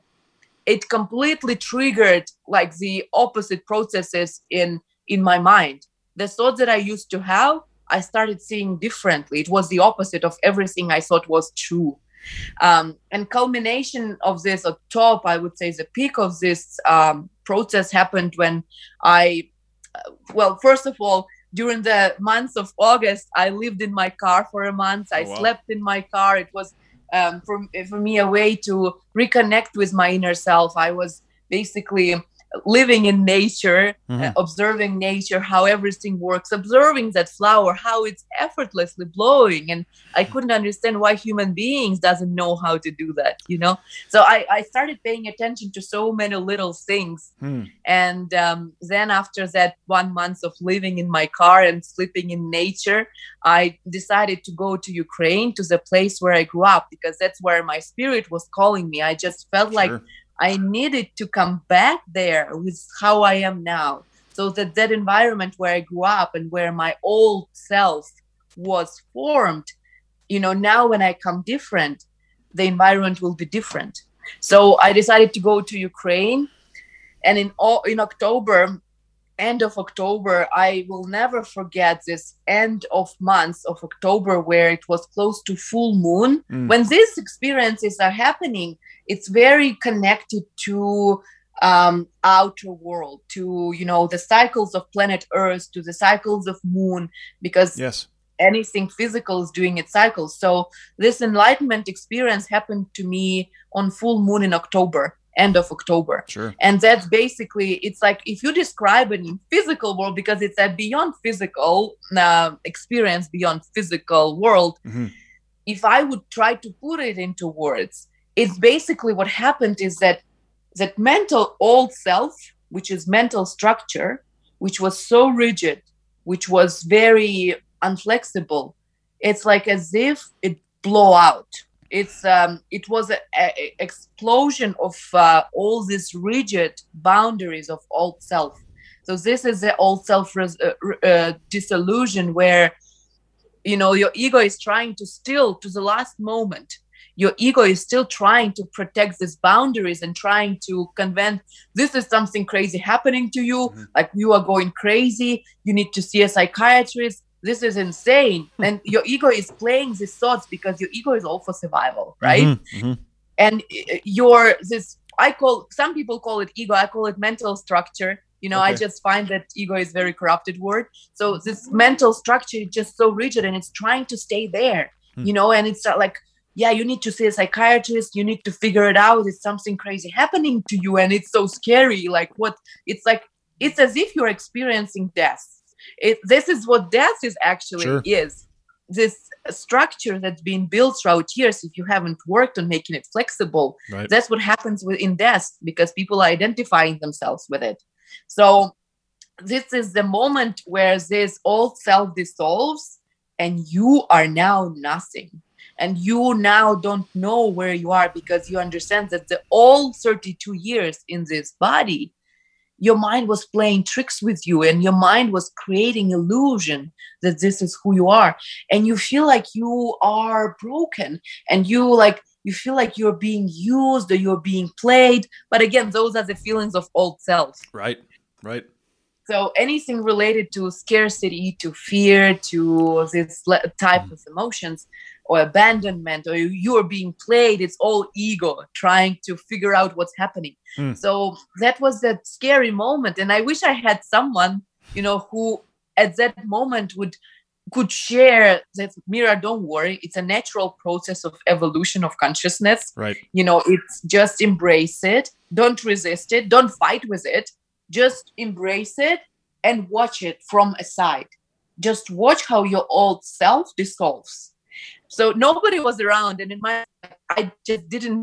it completely triggered like the opposite processes in in my mind. The thoughts that i used to have i started seeing differently. It was the opposite of everything i thought was true. Um, and culmination of this or top i would say the peak of this um, process happened when i uh, well first of all during the months of august i lived in my car for a month. I Oh, wow. slept in my car. It was um, for, for me a way to reconnect with my inner self. I was basically living in nature Mhm. uh, observing nature how everything works observing that flower how it's effortlessly blowing and i couldn't understand why human beings doesn't know how to do that you know so i, I started paying attention to so many little things Hmm. and um, then after that one month of living in my car and sleeping in nature i decided to go to ukraine to the place where i grew up because that's where my spirit was calling me i just felt like Sure. I needed to come back there with how I am now. So that that environment where I grew up and where my old self was formed, you know, now when I come different, the environment will be different. So I decided to go to Ukraine, and in all in October, end of October, I will never forget this end of month of October where it was close to full moon. Mm. When these experiences are happening, it's very connected to um outer world to you know the cycles of planet earth to the cycles of moon because Yes. anything physical is doing its cycles so this enlightenment experience happened to me on full moon in october end of october Sure. and that's basically it's like if you describe it in physical world because it's a beyond physical uh, experience beyond physical world Mhm. if i would try to put it into words it's basically what happened is that that mental old self which is mental structure which was so rigid which was very unflexible it's like as if it blow out. It's um it was an explosion of uh, all these rigid boundaries of old self. So this is the old self res- uh, uh, disillusion where you know your ego is trying to still to the last moment your ego is still trying to protect these boundaries and trying to convince this is something crazy happening to you Mhm. like you are going crazy you need to see a psychiatrist this is insane [LAUGHS] and your ego is playing these thoughts because your ego is all for survival right Mhm. Mhm. and uh, your this i call some people call it ego i call it mental structure you know i just find that ego is very corrupted word so this mental structure is just so rigid and it's trying to stay there Hmm. you know and it's like yeah you need to see a psychiatrist. You need to figure it out. It's something crazy happening to you? And it's so scary. Like what it's like it's as if you're experiencing death. It, this is what death is actually Sure. is. This structure that's been built throughout years if you haven't worked on making it flexible Right. that's what happens with in death because people are identifying themselves with it. So this is the moment where this old self dissolves and you are now nothing and you now don't know where you are because you understand that the all 32 years in this body your mind was playing tricks with you and your mind was creating illusion that this is who you are and you feel like you are broken and you like you feel like you're being used or you're being played but again those are the feelings of old self Right. Right. So anything related to scarcity to fear to this type of emotions or abandonment or you're being played it's all ego trying to figure out what's happening Hmm. so that was that scary moment and i wish i had someone you know who at that moment would could share that mira don't worry it's a natural process of evolution of consciousness Right. you know it's just embrace it don't resist it don't fight with it just embrace it and watch it from aside just watch how your old self dissolves so nobody was around and in my i just didn't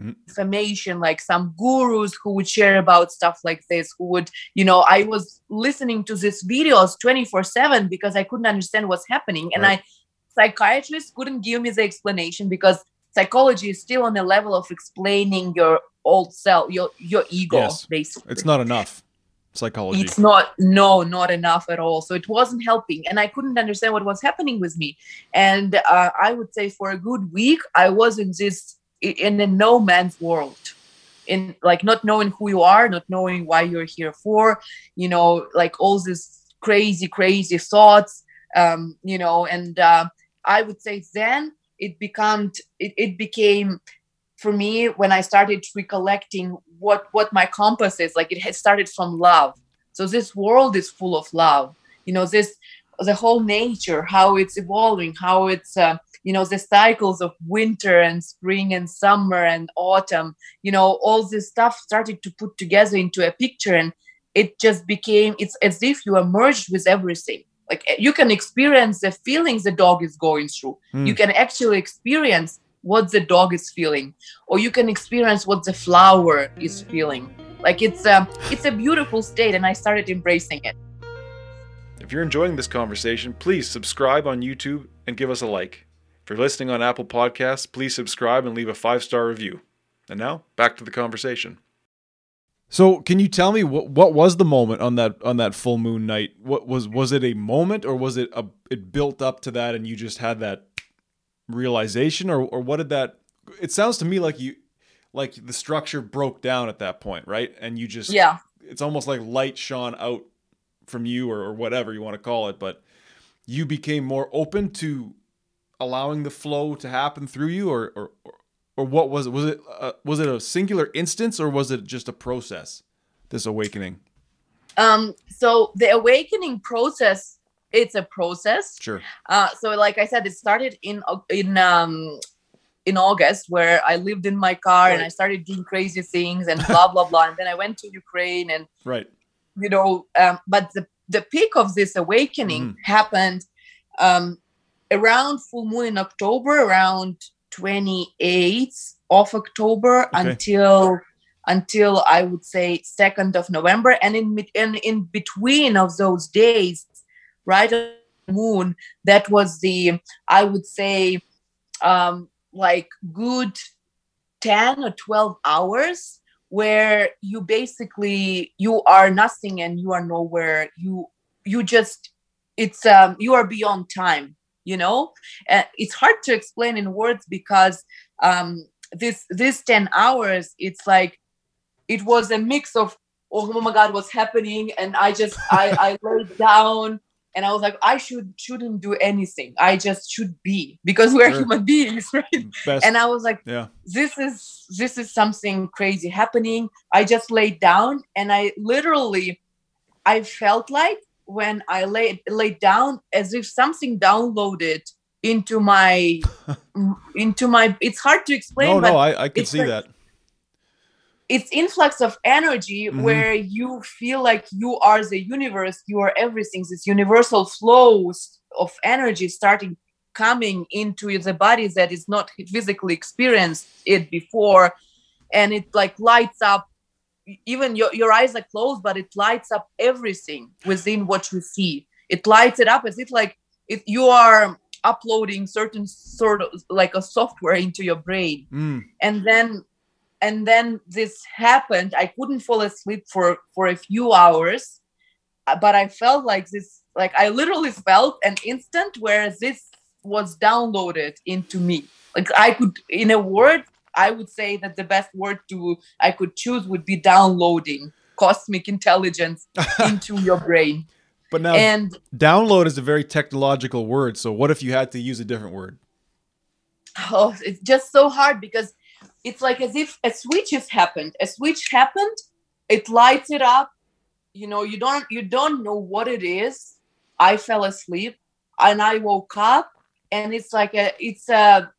Mhm. information like some gurus who would share about stuff like this who would you know i was listening to these videos 24 7 because i couldn't understand what's happening and Right. i psychiatrists couldn't give me the explanation because psychology is still on the level of explaining your old self your your ego Yes. basically It's not enough. Psychology. it's not no not enough at all so it wasn't helping and i couldn't understand what was happening with me and uh, i would say for a good week i was in this in a no man's world in like not knowing who you are not knowing why you're here for you know like all these crazy crazy thoughts um you know and uh, i would say then it became it, it became for me when i started recollecting what what my compass is like it had started from love. So this world is full of love. You know this the whole nature how it's evolving how it's uh, you know the cycles of winter and spring and summer and autumn you know all this stuff started to put together into a picture and it just became it's as if you are merged with everything like eh, you can experience the feelings the dog is going through Hmm. you can actually experience what the dog is feeling or you can experience what the flower is feeling like it's a it's a beautiful state and i started embracing it If you're enjoying this conversation, please subscribe on YouTube and give us a like. If you're listening on Apple Podcasts, please subscribe and leave a five star review. And now, back to the conversation. So, can you tell me what what was the moment on that on that full moon night? What was was it a moment or was it a it built up to that and you just had that realization or or what did that it sounds to me like you like the structure broke down at that point, right? And you just yeah it's almost like light shone out from you or, or whatever you want to call it but you became more open to allowing the flow to happen through you or or, or, what was it was it uh, was it a singular instance or was it just a process this awakening? Um so the awakening process it's a process. Sure. Uh so like i said it started in in um in august where i lived in my car and i started doing crazy things and blah blah blah. And then i went to ukraine and right. you know um, but the the peak of this awakening Mhm. happened um around full moon in october around 28th of october Okay. until until i would say 2nd of november. And in in in between of those days right on the moon that was the i would say um like good 10 or 12 hours where you basically you are nothing and you are nowhere. You you just it's um you are beyond time you know? Uh, it's hard to explain in words because um this this 10 hours it's like it was a mix of oh my god what's happening? And i just i i [LAUGHS] laid down and i was like i should shouldn't do anything. I just should be because we're Sure. human beings [LAUGHS] right? Best. And i was like yeah. this is this is something crazy happening. I just laid down and i literally i felt like when I laid laid down as if something downloaded into my [LAUGHS] into my it's hard to explain no, but no, I, I can see like- that. it's influx of energy Mhm. where you feel like you are the universe you are everything this universal flows of energy starting coming into the body that is not physically experienced it before and it like lights up even your, your eyes are closed but it lights up everything within what you see. It lights it up as if like if you are uploading certain sort of like a software into your brain. Mm, and then and then this happened. I couldn't fall asleep for for a few hours uh, but i felt like this like i literally felt an instant where this was downloaded into me. Like i could in a word i would say that the best word to i could choose would be downloading cosmic intelligence [LAUGHS] into your brain but now and download is a very technological word. So what if you had to use a different word? oh it's just so hard because it's like as if a switch has happened a switch happened it lights it up you know you don't you don't know what it is i fell asleep and i woke up and it's like a it's a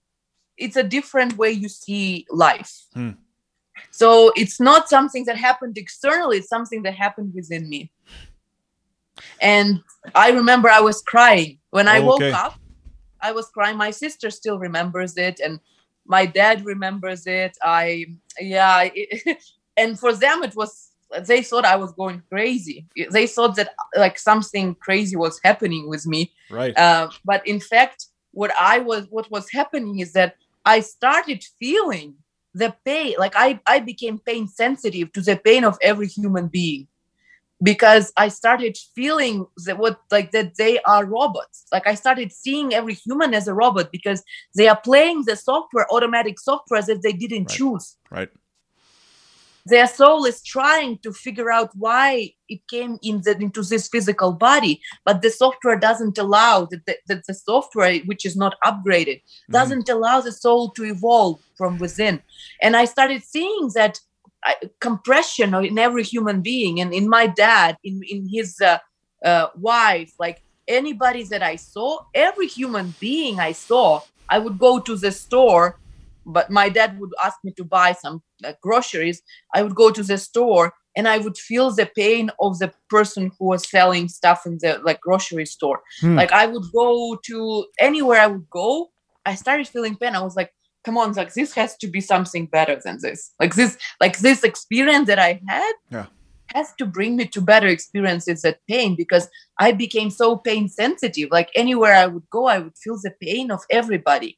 it's a different way you see life Hmm. so it's not something that happened externally it's something that happened within me and i remember i was crying when i woke up I was crying. My sister still remembers it, and my dad remembers it. I, yeah, it, [LAUGHS] and for them it was. They thought I was going crazy. They thought that like something crazy was happening with me. Right. Uh, but in fact, what I was, what was happening is that I started feeling the pain. Like I, I became pain sensitive to the pain of every human being because I started feeling that what like that they are robots. Like I started seeing every human as a robot because they are playing the software, automatic software that they didn't Right. choose. right. Their soul is trying to figure out why it came in the, into this physical body, but the software doesn't allow that the, that the software, which is not upgraded, Mhm. doesn't allow the soul to evolve from within. And I started seeing that uh, compression in every human being, and in my dad, in in his uh, uh, wife, like anybody that I saw, every human being I saw, I would go to the store, but my dad would ask me to buy some uh, groceries. I would go to the store and I would feel the pain of the person who was selling stuff in the like grocery store. Hmm. Like I would go to anywhere I would go, I started feeling pain. I was like, come on, like this has to be something better than this. Like this, like this experience that I had Yeah. has to bring me to better experiences at pain because I became so pain sensitive. Like anywhere I would go, I would feel the pain of everybody.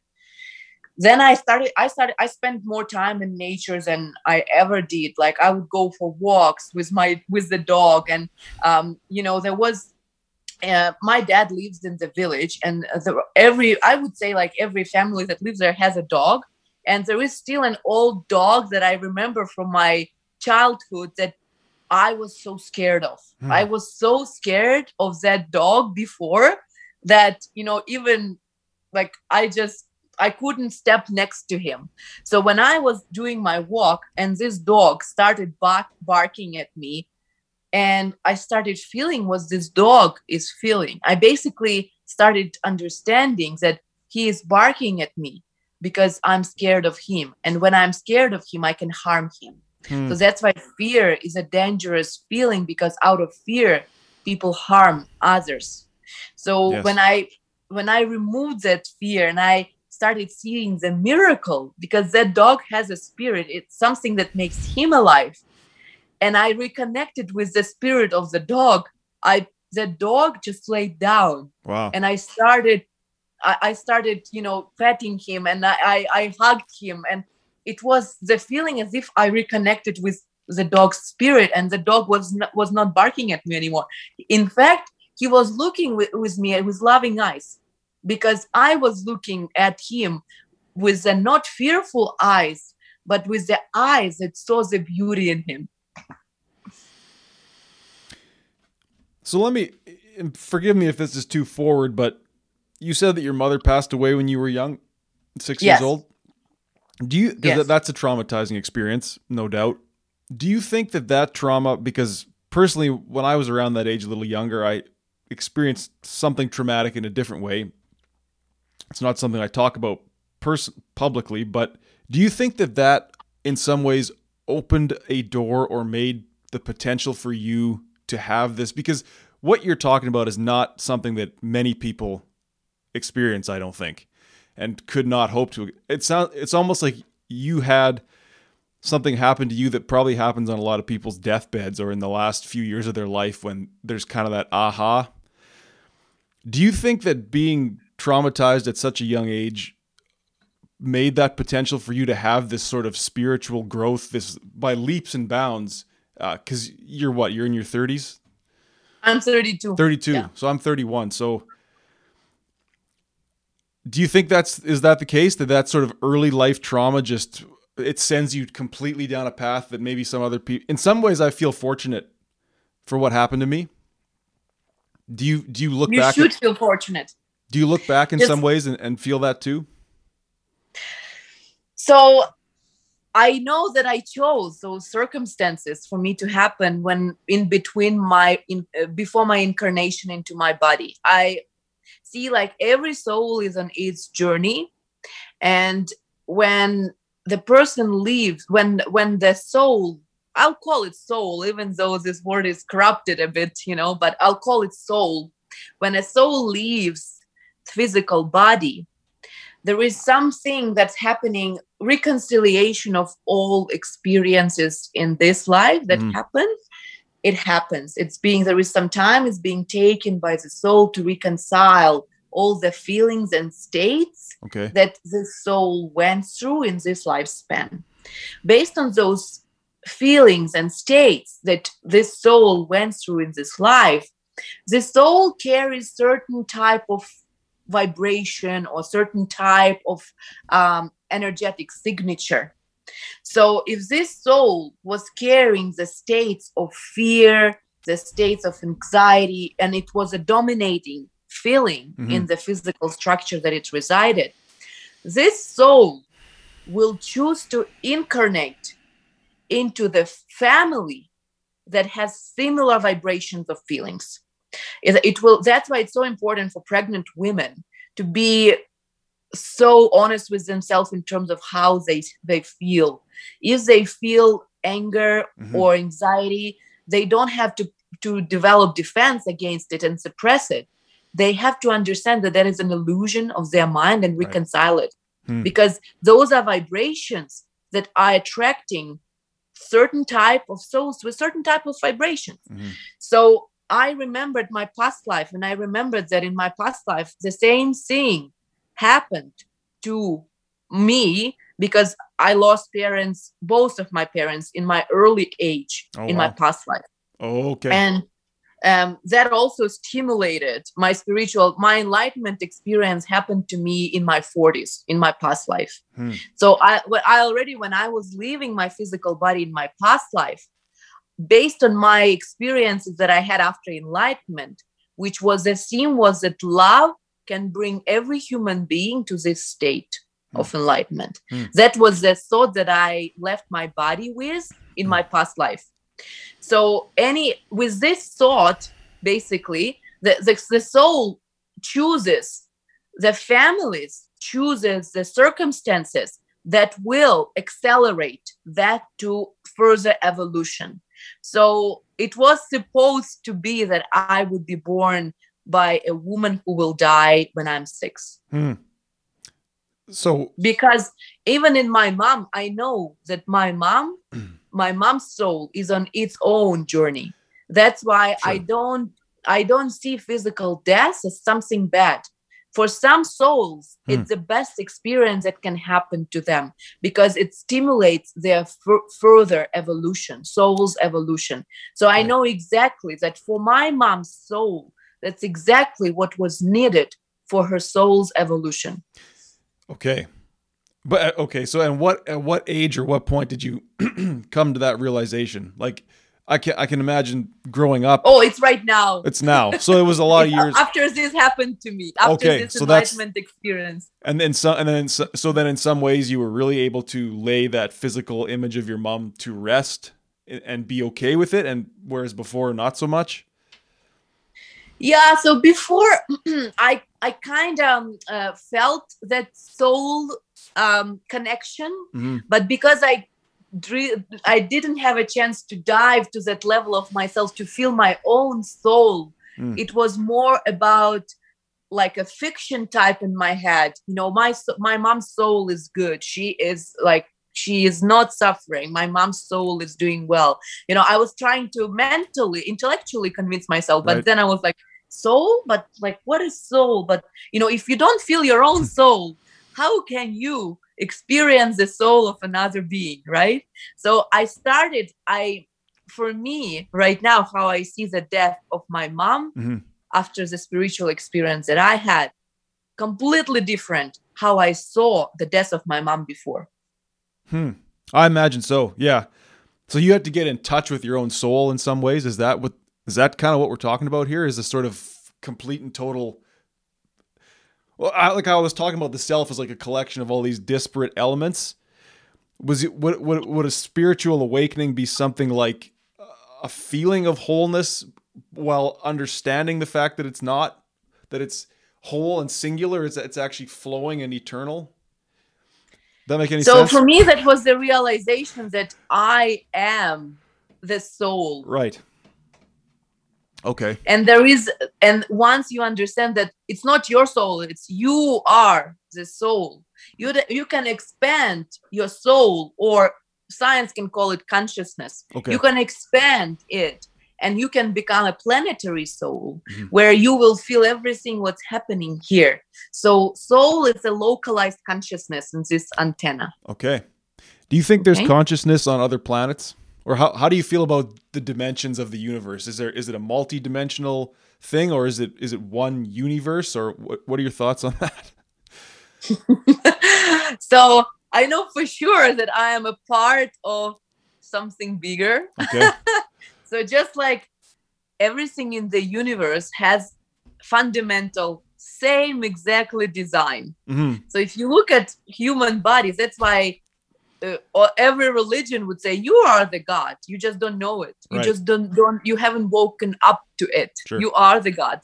Then I started, I started, I spent more time in nature than I ever did. Like I would go for walks with my, with the dog. And, um, you know, there was, uh, my dad lives in the village and the, every, I would say like every family that lives there has a dog. And there is still an old dog that I remember from my childhood that I was so scared of. Hmm. I was so scared of that dog before that, you know, even like I just I couldn't step next to him. So when I was doing my walk and this dog started bark, barking at me and I started feeling what this dog is feeling. I basically started understanding that he is barking at me because I'm scared of him. And when I'm scared of him, I can harm him. Hmm. So that's why fear is a dangerous feeling because out of fear, people harm others. So Yes. when I when I removed that fear and I started seeing the miracle because that dog has a spirit, it's something that makes him alive. And I reconnected with the spirit of the dog. I the dog just laid down Wow. and I started I, I started, you know, petting him and I, I I hugged him and it was the feeling as if I reconnected with the dog's spirit and the dog was not, was not barking at me anymore. In fact, he was looking with, with me with loving eyes because I was looking at him with the not fearful eyes, but with the eyes that saw the beauty in him. So let me forgive me if this is too forward, but you said that your mother passed away when you were young, six Yes. years old. Do you? Yes. that's a traumatizing experience, no doubt. Do you think that that trauma? Because personally, when I was around that age, a little younger, I experienced something traumatic in a different way. It's not something I talk about pers- publicly, but do you think that that in some ways opened a door or made the potential for you to have this because what you're talking about is not something that many people experience, I don't think, and could not hope to. It sounds it's almost like you had something happen to you that probably happens on a lot of people's deathbeds or in the last few years of their life when there's kind of that aha. Do you think that being traumatized at such a young age made that potential for you to have this sort of spiritual growth this by leaps and bounds because uh, you're what you're in your 30s i'm 32 32 yeah. so i'm 31 so do you think that's is that the case that that sort of early life trauma just it sends you completely down a path that maybe some other people in some ways i feel fortunate for what happened to me. Do you do you look you back you should at, feel fortunate do you look back in some ways and, and feel that too so I know that I chose those circumstances for me to happen when in between my in uh, before my incarnation into my body. I see like every soul is on its journey and when the person leaves when when the soul I'll call it soul even though this word is corrupted a bit, you know, but I'll call it soul. When a soul leaves physical body, there is something that's happening reconciliation of all experiences in this life that mm. happens it happens it's being there is some time it's being taken by the soul to reconcile all the feelings and states okay. that the soul went through in this lifespan based on those feelings and states that this soul went through in this life the soul carries certain type of vibration or certain type of um, energetic signature. So, if this soul was carrying the states of fear, the states of anxiety, and it was a dominating feeling mm-hmm. in the physical structure that it resided, this soul will choose to incarnate into the family that has similar vibrations of feelings it, it will that's why it's so important for pregnant women to be so honest with themselves in terms of how they they feel if they feel anger mm-hmm. or anxiety they don't have to to develop defense against it and suppress it they have to understand that that is an illusion of their mind and reconcile right. it hmm. because those are vibrations that are attracting certain type of souls with certain type of vibrations mm-hmm. so I remembered my past life, and I remembered that in my past life, the same thing happened to me because I lost parents, both of my parents, in my early age oh, in wow. my past life. Oh, okay. And um, that also stimulated my spiritual, my enlightenment experience happened to me in my 40s, in my past life. Hmm. So I, I already, when I was leaving my physical body in my past life, based on my experiences that I had after enlightenment, which was the theme was that love can bring every human being to this state mm. of enlightenment. Mm. That was the thought that I left my body with in mm. my past life. So any with this thought, basically, the, the, the soul chooses the families chooses the circumstances that will accelerate that to further evolution so it was supposed to be that I would be born by a woman who will die when I'm six. Hmm. So because even in my mom, I know that my mom, [CLEARS THROAT] my mom's soul is on its own journey. That's why sure. I don't I don't see physical death as something bad for some souls hmm. it's the best experience that can happen to them because it stimulates their f- further evolution soul's evolution. So i know exactly that for my mom's soul that's exactly what was needed for her soul's evolution. Okay. But uh, okay so and what at what age or what point did you [CLEARS THROAT] come to that realization? Like I can I can imagine growing up. Oh, it's right now. It's now. So it was a lot of [LAUGHS] years after this happened to me. After okay, this so enlightenment experience. And then so, and then so, so then in some ways you were really able to lay that physical image of your mom to rest and be okay with it, and whereas before not so much. Yeah, so before [CLEARS THROAT] I I kind of uh, felt that soul um, connection, hmm but because I I didn't have a chance to dive to that level of myself to feel my own soul. Mm. It was more about like a fiction type in my head. You know, my my mom's soul is good. She is like she is not suffering. My mom's soul is doing well. You know, I was trying to mentally, intellectually convince myself, but Right. then I was like, soul? But like, what is soul? But you know, if you don't feel your own [LAUGHS] soul, how can you experience the soul of another being, right? So I started, I for me right now, how I see the death of my mom Mhm. after the spiritual experience that I had, completely different how I saw the death of my mom before. Hmm. I imagine so. Yeah. So you had to get in touch with your own soul in some ways. Is that what? Is that kind of what we're talking about here? Is a sort of complete and total. Well, I, like I was talking about the self as like a collection of all these disparate elements. Was it would would, would a spiritual awakening be something like a feeling of wholeness while understanding the fact that it's not that it's whole and singular? It's that it's actually flowing and eternal. That make any so sense? So for me, that was the realization that I am the soul. Right. Okay. and there is and once you understand that it's not your soul it's you are the soul you you can expand your soul or science can call it consciousness Okay. you can expand it and you can become a planetary soul Mhm. where you will feel everything what's happening here so soul is a localized consciousness in this antenna Okay. Do you think there's Okay. consciousness on other planets? Or how, how do you feel about the dimensions of the universe? Is there is it a multi-dimensional thing or is it is it one universe or what, what are your thoughts on that? [LAUGHS] [LAUGHS] so i know for sure that i am a part of something bigger Okay. [LAUGHS] So just like everything in the universe has fundamental same exactly design. hmm So if you look at human bodies, that's why uh, or every religion would say you are the god. You just don't know it. You Right. just don't don't you haven't woken up to it. Sure. You are the god.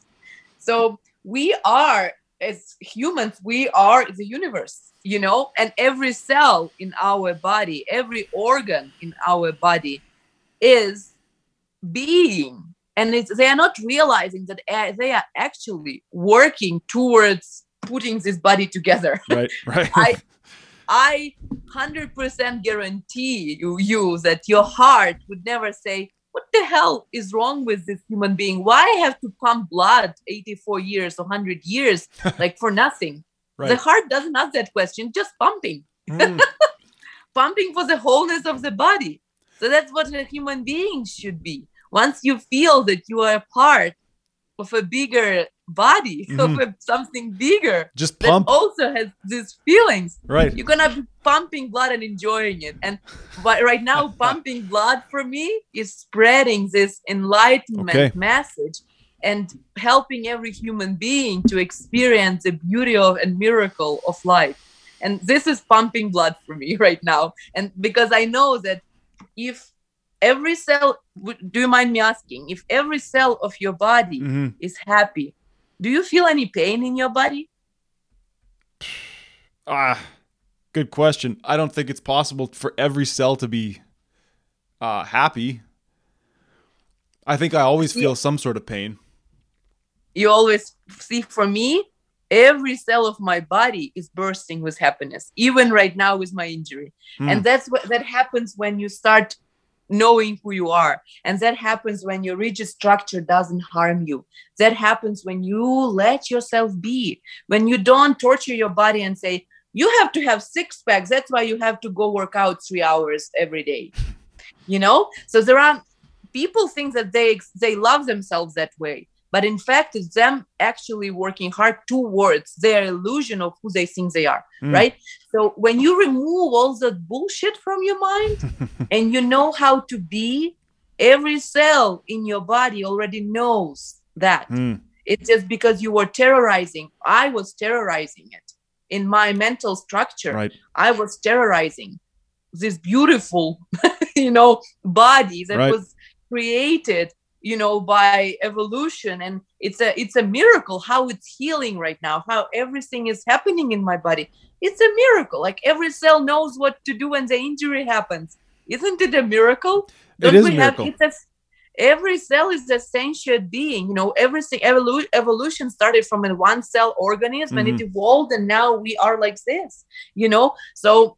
So we are as humans, we are the universe, you know, and every cell in our body, every organ in our body is being and it's, they are not realizing that uh, they are actually working towards putting this body together Right. Right. [LAUGHS] I- i 100% guarantee you, you that your heart would never say what the hell is wrong with this human being? Why I have to pump blood 84 years or 100 years [LAUGHS] like for nothing? The heart doesn't ask that question just pumping. Mm, [LAUGHS] pumping for the wholeness of the body. So that's what a human being should be. Once you feel that you are a part of a bigger body, [LAUGHS] of a, something bigger Just that also has these feelings, Right. you're gonna be pumping blood and enjoying it. And but right now, [LAUGHS] pumping blood for me is spreading this enlightenment Okay. message and helping every human being to experience the beauty of and miracle of life. And this is pumping blood for me [LAUGHS] right now. And because I know that if every cell, do you mind me asking, if every cell of your body hmm is happy, do you feel any pain in your body? [SIGHS] Ah, good question. I don't think it's possible for every cell to be uh, happy. I think I always feel some sort of pain. you always see for me every cell of my body is bursting with happiness even right now with my injury Hmm. and that's what that happens when you start knowing who you are. And that happens when your rigid structure doesn't harm you. That happens when you let yourself be. When you don't torture your body and say you have to have six packs. That's why you have to go work out three hours every day. [LAUGHS] You know? So there are people think that they they love themselves that way but in fact it's them actually working hard towards their illusion of who they think they are Mm. right so when you remove all that bullshit from your mind [LAUGHS] and you know how to be every cell in your body already knows that Hmm. it's just because you were terrorizing i was terrorizing it in my mental structure Right. I was terrorizing this beautiful, [LAUGHS] you know, body that Right. was created you know by evolution and it's a it's a miracle how it's healing right now how everything is happening in my body it's a miracle like every cell knows what to do when the injury happens isn't it a miracle Don't it is a miracle. Have, it's a, every cell is a sentient being you know everything evolu- evolution started from a one cell organism mm-hmm. and it mm-hmm. evolved and now we are like this you know so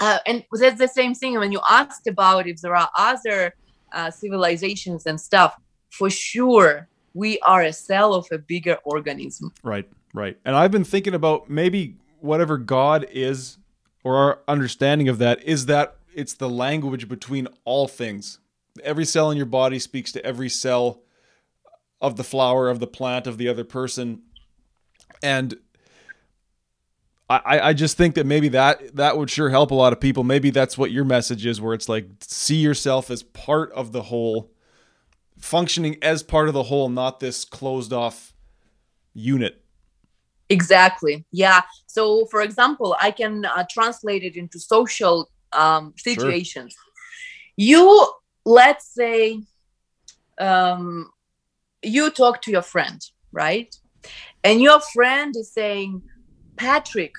uh, and that's the same thing when you asked about if there are other uh, civilizations and stuff for sure we are a cell of a bigger organism. Right right. And i've been thinking about maybe whatever god is or our understanding of that is that it's the language between all things. Every cell in your body speaks to every cell of the flower of the plant of the other person. And I, I just think that maybe that that would sure help a lot of people. Maybe that's what your message is, where it's like see yourself as part of the whole, functioning as part of the whole, not this closed off unit. Exactly. Yeah. So, for example, I can uh, translate it into social um, situations. Sure. You, let's say, um, you talk to your friend, right? And your friend is saying, Patrick,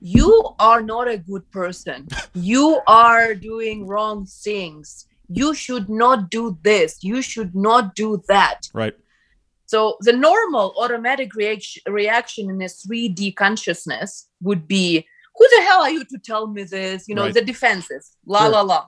you are not a good person. You are doing wrong things. You should not do this. You should not do that. Right. So the normal automatic reaction reaction in a 3D consciousness would be, who the hell are you to tell me this? You know, right. the defenses, la sure. la la.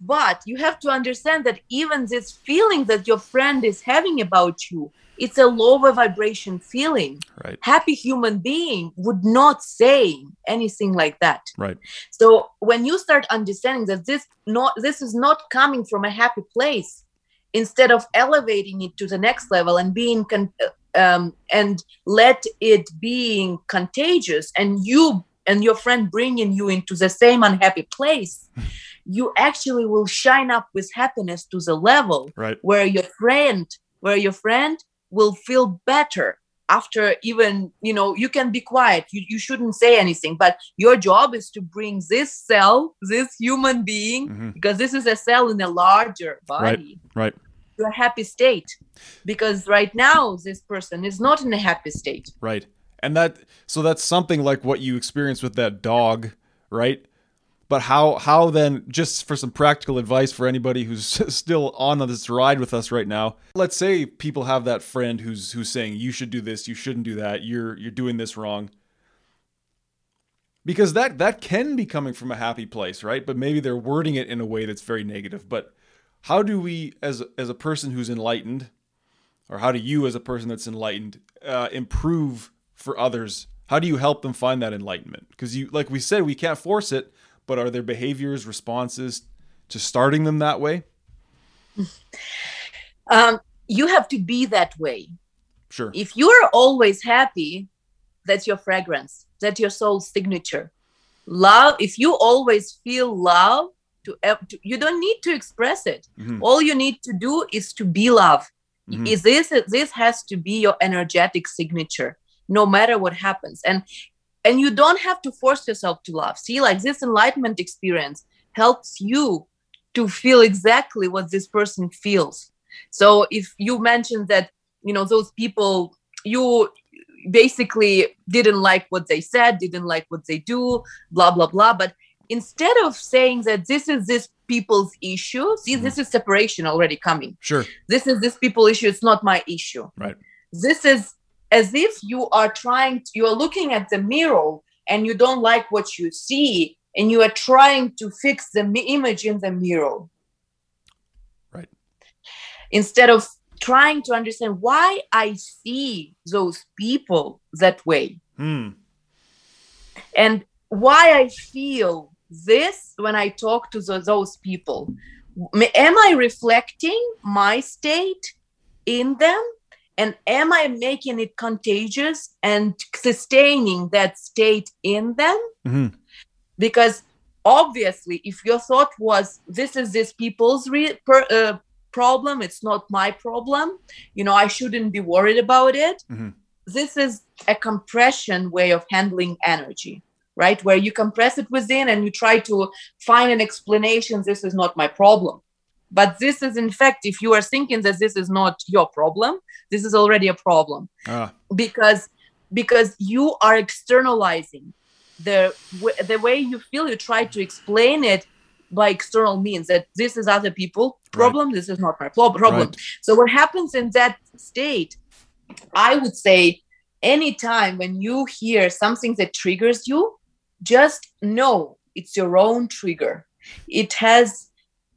But you have to understand that even this feeling that your friend is having about you it's a lower vibration feeling. Right. Happy human being would not say anything like that. Right. So when you start understanding that this not this is not coming from a happy place instead of elevating it to the next level and being con- um, and let it being contagious and you and your friend bringing you into the same unhappy place [LAUGHS] you actually will shine up with happiness to the level right. where your friend where your friend will feel better after even you know you can be quiet. You, you shouldn't say anything but your job is to bring this cell this human being mm-hmm. because this is a cell in a larger body right, right to a happy state. Because right now this person is not in a happy state. Right. And that so that's something like what you experienced with that dog right but how how then just for some practical advice for anybody who's [LAUGHS] still on this ride with us right now. Let's say people have that friend who's who's saying you should do this you shouldn't do that you're you're doing this wrong. Because that that can be coming from a happy place right? But maybe they're wording it in a way that's very negative. But how do we as as a person who's enlightened or how do you as a person that's enlightened uh, improve for others? How do you help them find that enlightenment? Because you like we said we can't force it but are there behaviors, responses to starting them that way? [LAUGHS] Um, you have to be that way. Sure. If you're always happy, that's your fragrance, that's your soul's signature. Love, if you always feel love, to, to you don't need to express it. Mm-hmm. All you need to do is to be love. Mm-hmm. Is this this has to be your energetic signature, no matter what happens. And and you don't have to force yourself to love see like this enlightenment experience helps you to feel exactly what this person feels. So if you mentioned that you know those people you basically didn't like what they said didn't like what they do blah blah blah. But instead of saying that this is this people's issue see mm-hmm. this is separation already coming. Sure. This is this people issue. It's not my issue. Right. This is as if you are trying to, you are looking at the mirror and you don't like what you see and you are trying to fix the image in the mirror. Right. Instead of trying to understand why i see those people that way. Hmm. and why i feel this when i talk to the, those people. Am i reflecting my state in them and am i making it contagious and sustaining that state in them mm-hmm. because obviously if your thought was this is this people's re- per, uh, problem it's not my problem you know i shouldn't be worried about it mm-hmm. this is a compression way of handling energy right where you compress it within and you try to find an explanation this is not my problem but this is in fact if you are thinking that this is not your problem this is already a problem. Ah, because because you are externalizing the w- the way you feel you try to explain it by external means that this is other people problem this is not my pro- problem. Right. so what happens in that state i would say anytime when you hear something that triggers you just know it's your own trigger. It has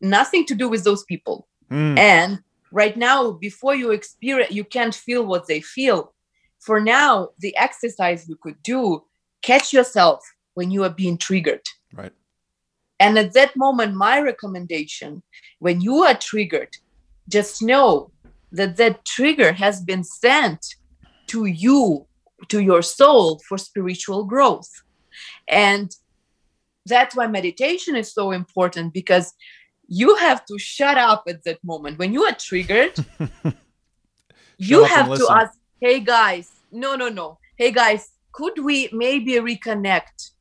nothing to do with those people Hmm. and right now before you experience you can't feel what they feel for now the exercise you could do catch yourself when you are being triggered right. and at that moment my recommendation when you are triggered just know that that trigger has been sent to you to your soul for spiritual growth and that's why meditation is so important because you have to shut up at that moment. When you are triggered [LAUGHS] you have to ask hey guys. No no no. Hey guys could we maybe reconnect?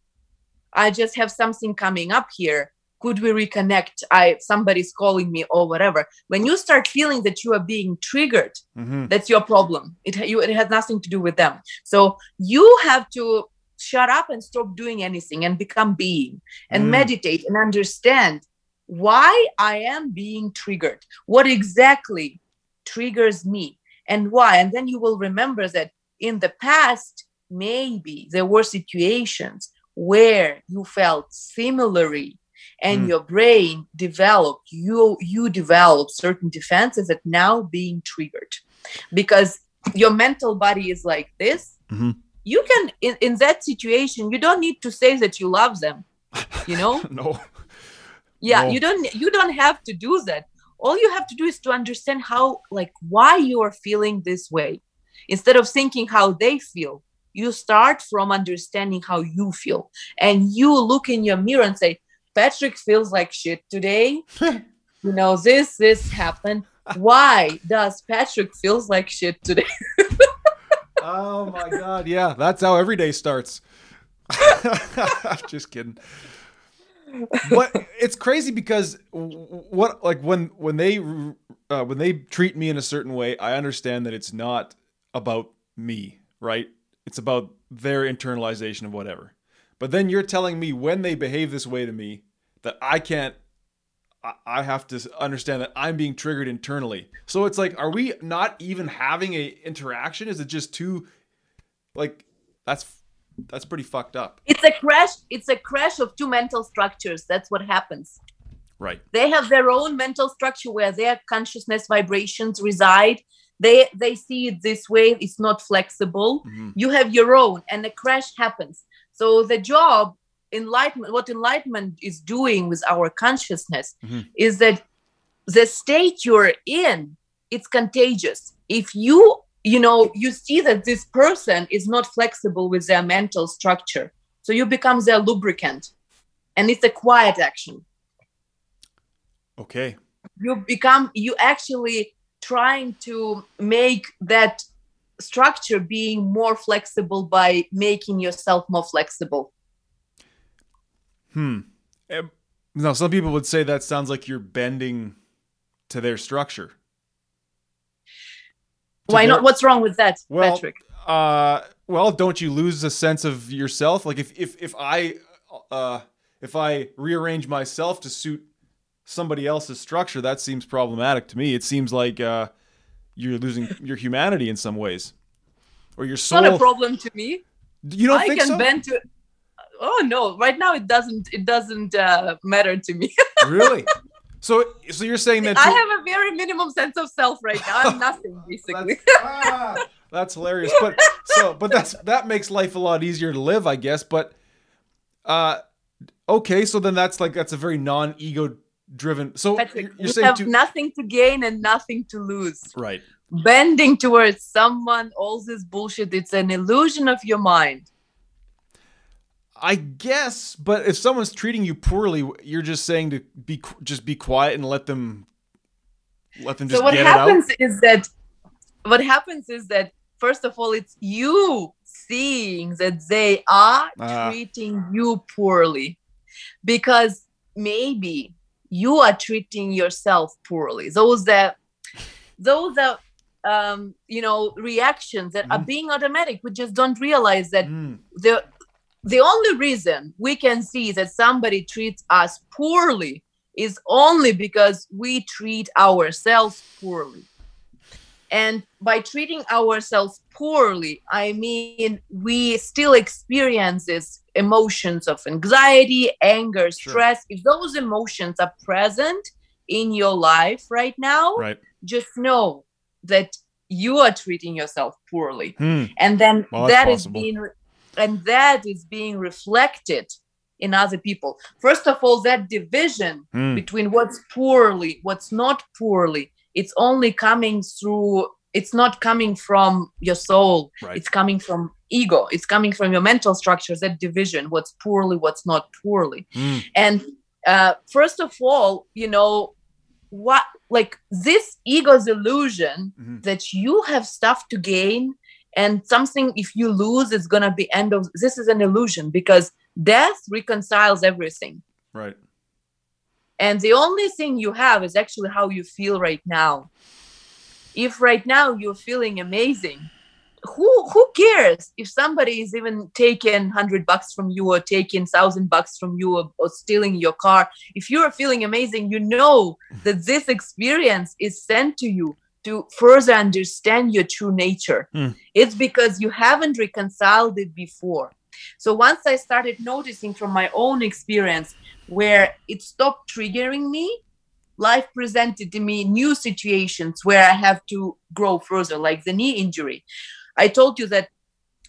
I just have something coming up here. Could we reconnect? I somebody's calling me or whatever. When you start feeling that you are being triggered hmm that's your problem. It, you, it has nothing to do with them. So you have to shut up and stop doing anything and become being and Mm. meditate and understand why i am being triggered what exactly triggers me and why and then you will remember that in the past maybe there were situations where you felt similarly and Mm. your brain developed you you developed certain defenses that now being triggered because your mental body is like this Mhm. you can in, in that situation you don't need to say that you love them you know [LAUGHS] No. Yeah you don't you don't have to do that. All you have to do is to understand how like why you are feeling this way. Instead of thinking how they feel you start from understanding how you feel. And you look in your mirror and say patrick feels like shit today. [LAUGHS] You know this this happened. Why does patrick feels like shit today? [LAUGHS] Oh my god, yeah, that's how every day starts. [LAUGHS] Just kidding. But it's crazy because what like when when they uh, when they treat me in a certain way, I understand that it's not about me, right? It's about their internalization of whatever. But then you're telling me when they behave this way to me that I can't I- I have to understand that I'm being triggered internally. So it's like, are we not even having a interaction? Is it just too, like, that's that's pretty fucked up, it's a crash it's a crash of two mental structures. That's what happens. Right? they have their own mental structure where their consciousness vibrations reside. They they see it this way. It's not flexible. Mhm. you have your own and a crash happens. So the job enlightenment what enlightenment is doing with our consciousness Mhm. is that the state you're in it's contagious. If you you know you see that this person is not flexible with their mental structure so you become their lubricant and it's a quiet action Okay. you become you actually trying to make that structure being more flexible by making yourself more flexible Hmm. Now, some people would say that sounds like you're bending to their structure. Why their- not what's wrong with that Well, patrick Uh, well, don't you lose a sense of yourself? Like if if if I uh if I rearrange myself to suit somebody else's structure, that seems problematic to me. It seems like uh you're losing [LAUGHS] your humanity in some ways, or your it's soul. not a problem to me You don't i think can so? bend to oh no right now it doesn't it doesn't uh, matter to me [LAUGHS] really? So so you're saying that i have a very minimum sense of self right now i'm nothing [LAUGHS] basically That's, [LAUGHS] ah, that's hilarious. But so, but that's that makes life a lot easier to live, I guess. But uh, okay, so then that's like that's a very non-ego driven. So patrick you're, you're you saying have to, nothing to gain and nothing to lose right? bending towards someone all this bullshit it's an illusion of your mind I guess, but if someone's treating you poorly, you're just saying to be just be quiet and let them let them just so what happens is that what happens is that first of all it's you seeing that they are Ah. treating you poorly because maybe you are treating yourself poorly. Those that those are um, you know reactions that mm. are being automatic. We just don't realize that mm. the the only reason we can see that somebody treats us poorly is only because we treat ourselves poorly. And by treating ourselves poorly, I mean we still experience this emotions of anxiety, anger, stress. Sure. If those emotions are present in your life right now, right. just know that you are treating yourself poorly. Hmm. And then well, that is being and that is being reflected in other people. First of all, that division hmm. between what's poorly, what's not poorly, it's only coming through it's not coming from your soul right. it's coming from ego it's coming from your mental structures that division what's poorly what's not poorly mm. and uh, first of all you know what like this ego's illusion mm-hmm. that you have stuff to gain and something if you lose it's gonna be end of this is an illusion because death reconciles everything. Right. And the only thing you have is actually how you feel right now. If right now you're feeling amazing who who cares if somebody is even taking 100 bucks from you or taking 1000 bucks from you or, or, stealing your car? If you're feeling amazing you know that this experience is sent to you to further understand your true nature mm. it's because you haven't reconciled it before so once i started noticing from my own experience where it stopped triggering me life presented to me new situations where I have to grow further, like the knee injury. I told you that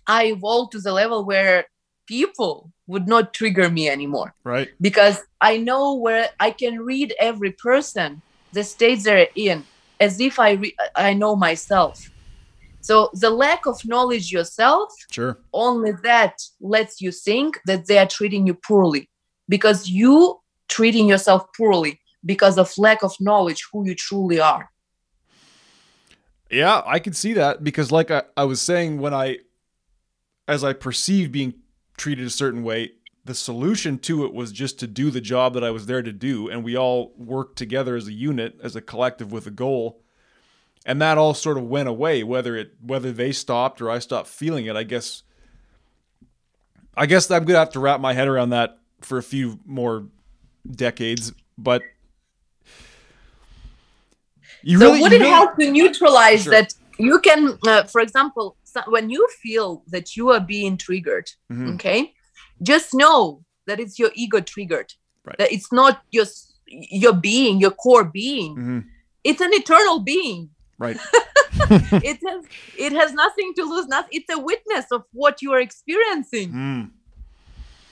I evolved to the level where people would not trigger me anymore. Right. Because I know where I can read every person, the states they're in, as if I re- I know myself. So the lack of knowledge yourself, sure, only that lets you think that they are treating you poorly because you treating yourself poorly because of lack of knowledge who you truly are. Yeah, I can see that because, like I, I was saying, when I, as I perceive being treated a certain way, the solution to it was just to do the job that I was there to do. And we all worked together as a unit, as a collective with a goal. And that all sort of went away, whether it whether they stopped or I stopped feeling it. I guess I guess I'm gonna have to wrap my head around that for a few more decades. But you so really, would it help to neutralize sure. that you can, uh, for example, when you feel that you are being triggered, mm-hmm. okay, just know that it's your ego triggered. Right. That it's not your your being, your core being. Mm-hmm. It's an eternal being. Right. [LAUGHS] [LAUGHS] it has it has nothing to lose. Nothing. It's a witness of what you are experiencing. Mm.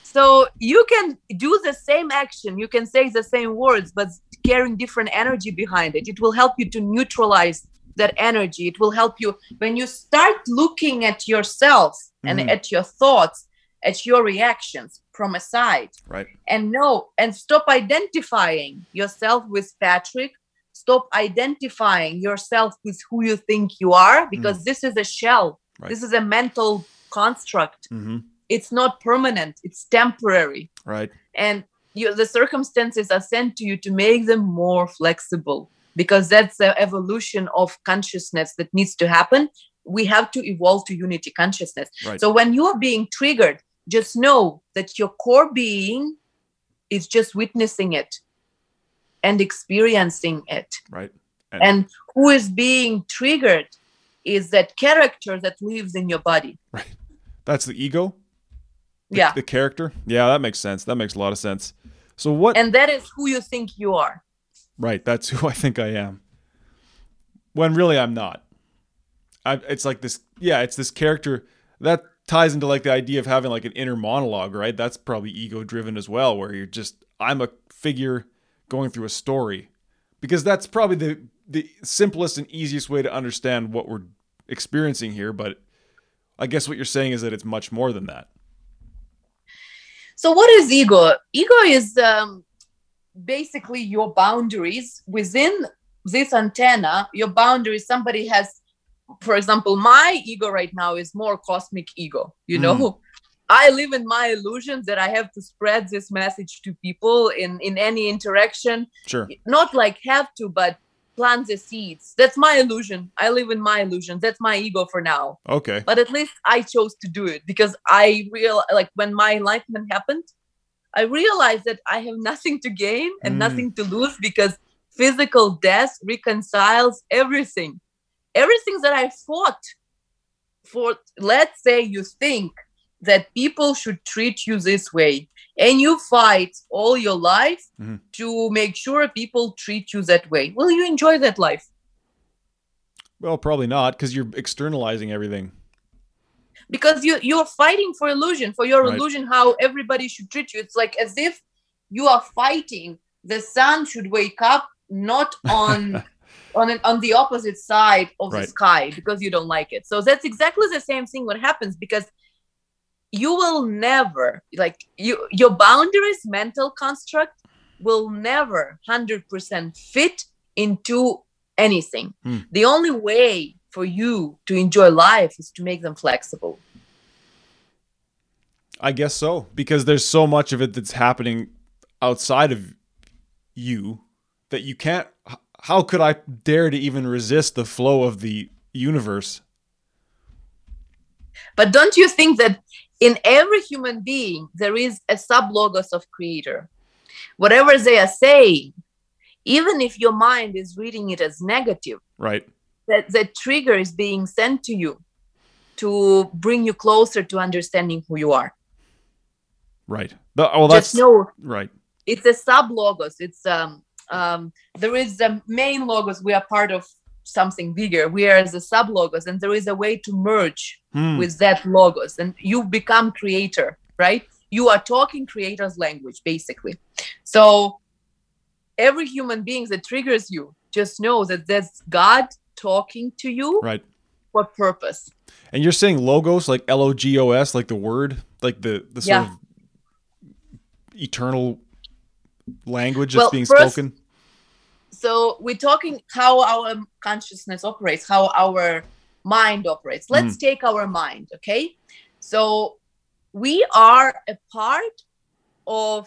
So you can do the same action, you can say the same words, but carrying different energy behind it. It will help you to neutralize that energy. It will help you when you start looking at yourself and mm-hmm. at your thoughts, at your reactions from a side. Right. And no and stop identifying yourself with Patrick. Stop identifying yourself with who you think you are because mm. this is a shell. Right. This is a mental construct. Mm-hmm. It's not permanent, it's temporary. Right. And you, the circumstances are sent to you to make them more flexible because that's the evolution of consciousness that needs to happen we have to evolve to unity consciousness right. so when you are being triggered just know that your core being is just witnessing it and experiencing it right and, and who is being triggered is that character that lives in your body right that's the ego the, yeah the character yeah that makes sense that makes a lot of sense so what? And that is who you think you are. Right. That's [LAUGHS] who I think I am. When really I'm not. I, it's like this. Yeah, it's this character that ties into like the idea of having like an inner monologue, right? That's probably ego driven as well, where you're just I'm a figure going through a story, because that's probably the the simplest and easiest way to understand what we're experiencing here. But I guess what you're saying is that it's much more than that. So, what is ego? Ego is um, basically your boundaries within this antenna. Your boundaries, somebody has, for example, my ego right now is more cosmic ego, you know. Mm. [LAUGHS] I live in my illusions that I have to spread this message to people in in any interaction. Sure. Not like have to, but plant the seeds. That's my illusion. I live in my illusion That's my ego for now. Okay. But at least I chose to do it because I real like when my enlightenment happened, I realized that I have nothing to gain and Mm. nothing to lose because physical death reconciles everything. Everything that I fought for, let's say you think that people should treat you this way, and you fight all your life Mhm. to make sure people treat you that way. Will you enjoy that life? Well, probably not because you're externalizing everything. because you you're fighting for illusion for your Right. illusion how everybody should treat you it's like as if you are fighting the sun should wake up not on [LAUGHS] on an, on the opposite side of the sky because you don't like it so that's exactly the same thing what happens because you will never like you your boundaries mental construct will never 100% fit into anything Hmm. the only way for you to enjoy life is to make them flexible I guess so because there's so much of it that's happening outside of you that you can't. How could I dare to even resist the flow of the universe? But don't you think that in every human being there is a sublogos of creator? Whatever they are saying, even if your mind is reading it as negative, Right. that that trigger is being sent to you to bring you closer to understanding who you are. Right. But, well, that's Just know right. it's a sub logos. It's um um there is the main logos. We are part of something bigger. We are the sub logos, and there is a way to merge Hmm. with that logos and you become creator right you are talking creator's language basically so every human being that triggers you just know that that's god talking to you Right. for purpose And you're saying logos like L O G O S, like the word, like the the sort Yeah. of eternal language that's Well, being first- spoken. So we're talking how our consciousness operates how our mind operates. Let's take our mind okay? So we are a part of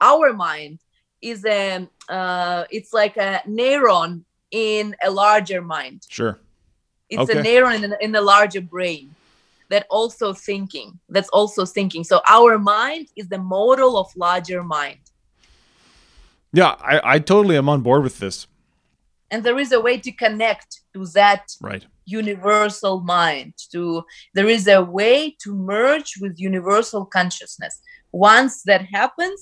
our mind is a uh, it's like a neuron in a larger mind. Sure. it's a neuron in, in a larger brain that also thinking that's also thinking. So our mind is the model of larger mind Yeah, I, I totally am on board with this. and there is a way to connect to that Right. universal mind to there is a way to merge with universal consciousness once that happens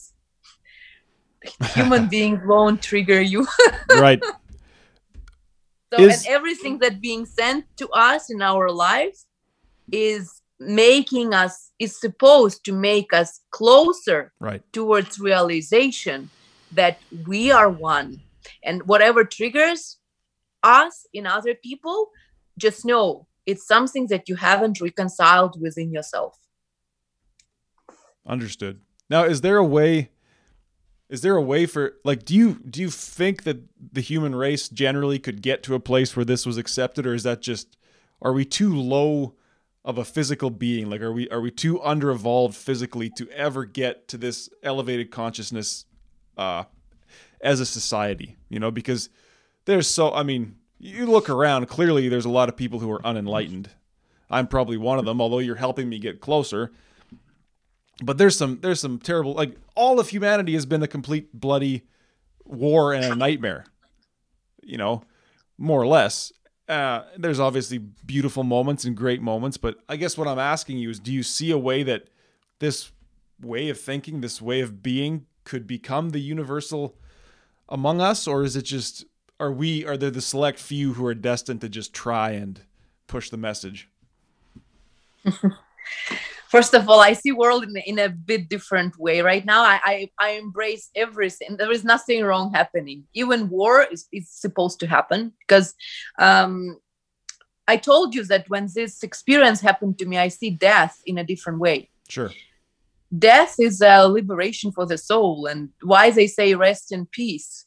[LAUGHS] human beings won't trigger you [LAUGHS] Right. so Is- and everything that being sent to us in our lives is making us is supposed to make us closer Right. towards realization that we are one and whatever triggers us in other people just know it's something that you haven't reconciled within yourself Understood. Now, is there a way? Is there a way for like? Do you do you think that the human race generally could get to a place where this was accepted, or is that just? Are we too low of a physical being? Like, are we are we too under evolved physically to ever get to this elevated consciousness, uh, as a society? You know, because there's so. I mean, you look around. Clearly, there's a lot of people who are unenlightened. I'm probably one of them, although you're helping me get closer but there's some there's some terrible like all of humanity has been a complete bloody war and a nightmare you know more or less uh, there's obviously beautiful moments and great moments but i guess what i'm asking you is do you see a way that this way of thinking this way of being could become the universal among us or is it just are we are there the select few who are destined to just try and push the message? [LAUGHS] First of all i see world in, in a bit different way right now. I, I i embrace everything there is nothing wrong happening. Even war is, is supposed to happen because um i told you that when this experience happened to me i see death in a different way. Sure death is a liberation for the soul and why they say rest in peace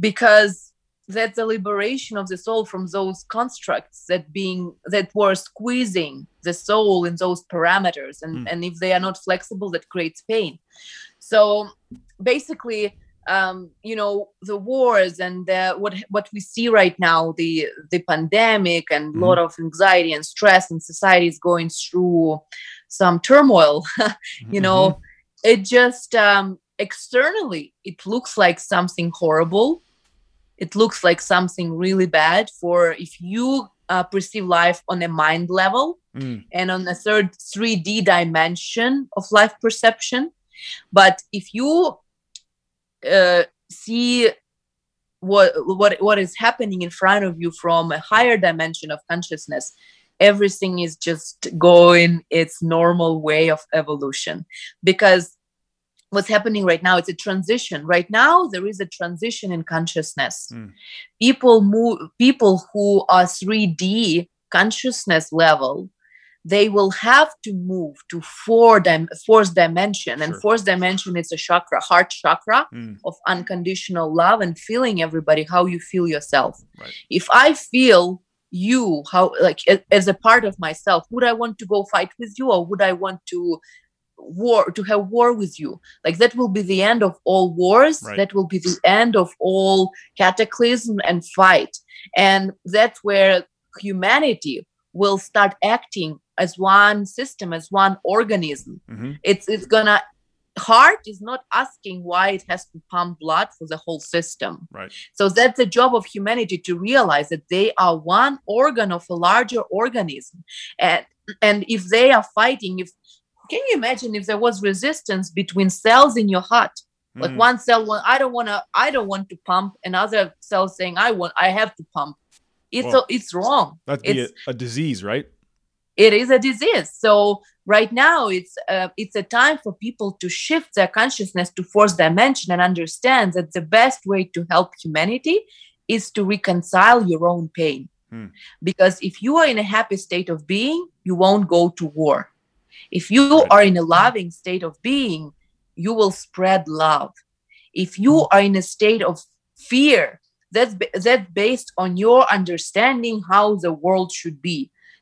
because that's the liberation of the soul from those constructs that being that were squeezing the soul in those parameters and Mm. and if they are not flexible that creates pain so basically um, you know the wars and the, what what we see right now the the pandemic and a lot of anxiety and stress and society is going through some turmoil [LAUGHS] you know. It just um, externally it looks like something horrible. It looks like something really bad for if you uh, perceive life on a mind level Mm, and on a third 3d dimension of life perception. But if you uh, see what what what is happening in front of you from a higher dimension of consciousness. Everything is just going its normal way of evolution. Because what's happening right now it's a transition. Right now there is a transition in consciousness. Mm. people move people who are 3d consciousness level they will have to move to four dim- fourth dimension and Sure. fourth dimension is a chakra heart chakra mm, of unconditional love and feeling everybody how you feel yourself Right. if i feel you how like as a part of myself would i want to go fight with you or would i want to war to have war with you like that will be the end of all wars Right. that will be the end of all cataclysm and fight and that's where humanity will start acting as one system as one organism. Mhm, it's it's gonna heart is not asking why it has to pump blood for the whole system. Right. so that's the job of humanity to realize that they are one organ of a larger organism. And and if they are fighting if can you imagine if there was resistance between cells in your heart? Like mm, one cell want i don't want to i don't want to pump another cell saying i want i have to pump it's Well, it's wrong That'd be a, a disease, right? it is a disease so right now it's uh, it's a time for people to shift their consciousness to fourth dimension and understand that the best way to help humanity is to reconcile your own pain Hmm. because if you are in a happy state of being you won't go to war if you Right. are in a loving state of being you will spread love if you are in a state of fear that's that's based on your understanding how the world should be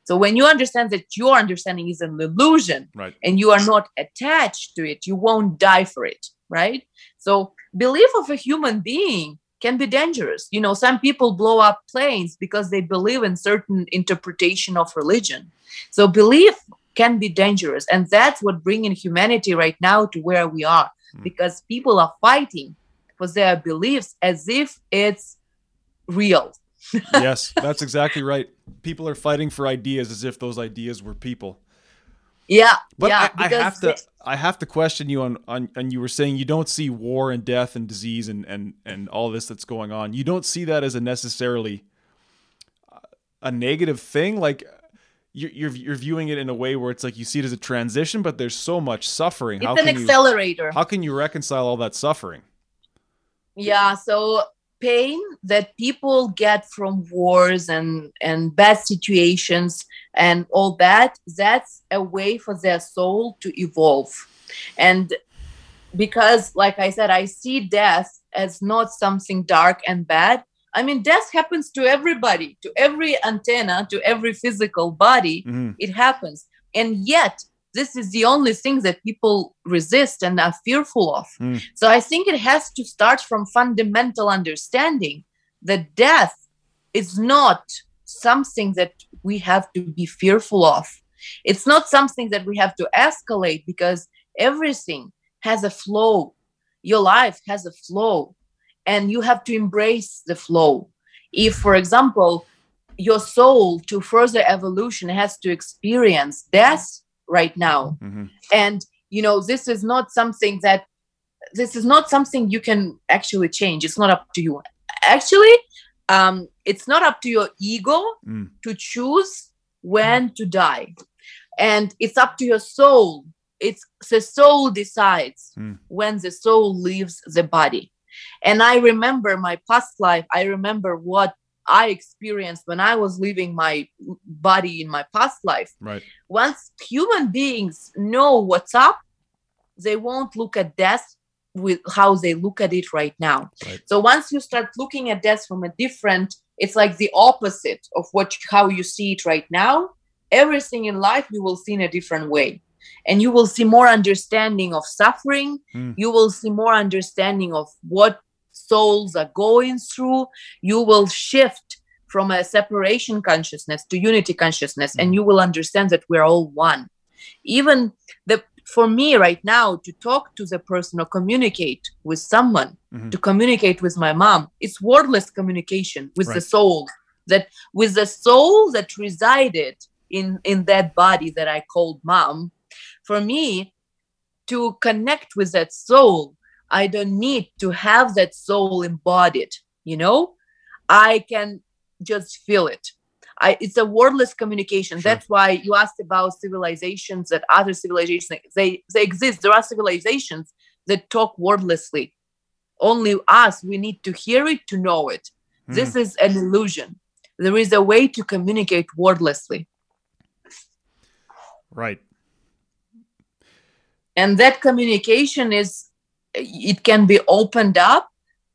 so when you understand that your understanding is an illusion Right. and you are not attached to it, you won't die for it, right? So belief of a human being can be dangerous. You know, some people blow up planes because they believe in certain interpretation of religion. So belief can be dangerous, and that's what bringing humanity right now to where we are, Mm. because people are fighting for their beliefs as if it's real. [LAUGHS] yes, that's exactly right. People are fighting for ideas as if those ideas were people. Yeah, But yeah. I, I have to I have to question you on, on and you were saying you don't see war and death and disease and and and all this that's going on. You don't see that as a necessarily uh, a negative thing. Like you're you're, you're viewing it in a way where it's like you see it as a transition, but there's so much suffering. it's how an can you accelerator. how can you reconcile all that suffering? yeah so pain that people get from wars and and bad situations and all that that's a way for their soul to evolve. And because like i said i see death as not something dark and bad. I mean death happens to everybody to every antenna to every physical body. Mhm. it happens. And yet this is the only thing that people resist and are fearful of. Mm. so i think it has to start from fundamental understanding that death is not something that we have to be fearful of. It's not something that we have to escalate because everything has a flow. Your life has a flow and you have to embrace the flow. If for example your soul to further evolution has to experience death right now. Mhm. and you know this is not something that this is not something you can actually change. It's not up to you. Actually um it's not up to your ego Mm. to choose when to die. And it's up to your soul. It's the soul decides Mm. when the soul leaves the body. And i remember my past life. I remember what i experienced when i was leaving my body in my past life Right. once human beings know what's up they won't look at death with how they look at it right now. Right. So once you start looking at death from a different, it's like the opposite of what how you see it right now. Everything in life you will see in a different way. And you will see more understanding of suffering. Hmm. You will see more understanding of what souls are going through. You will shift from a separation consciousness to unity consciousness, and you will understand that we're all one. Even the for me right now to talk to the person or communicate with someone Mhm. to communicate with my mom it's wordless communication with the soul that with the soul that resided in in that body that i called mom for me to connect with that soul i don't need to have that soul embodied you know i can just feel it I, it's a wordless communication. Sure. That's why you asked about civilizations that other civilizations they they exist. There are civilizations that talk wordlessly. Only us we need to hear it to know it. Hmm. This is an illusion. There is a way to communicate wordlessly, Right. and that communication is it can be opened up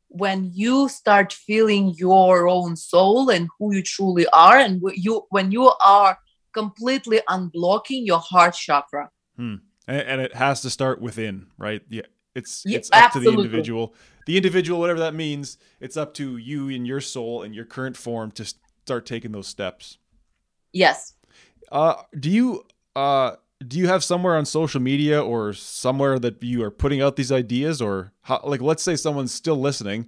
when you start feeling your own soul and who you truly are and you when you are completely unblocking your heart chakra And, and it has to start within, right? Yeah. It's Yeah, it's up to the individual. The individual, whatever that means, it's up to you and your soul and your current form to start taking those steps. yes Uh, do you uh do you have somewhere on social media or somewhere that you are putting out these ideas or how, like let's say someone's still listening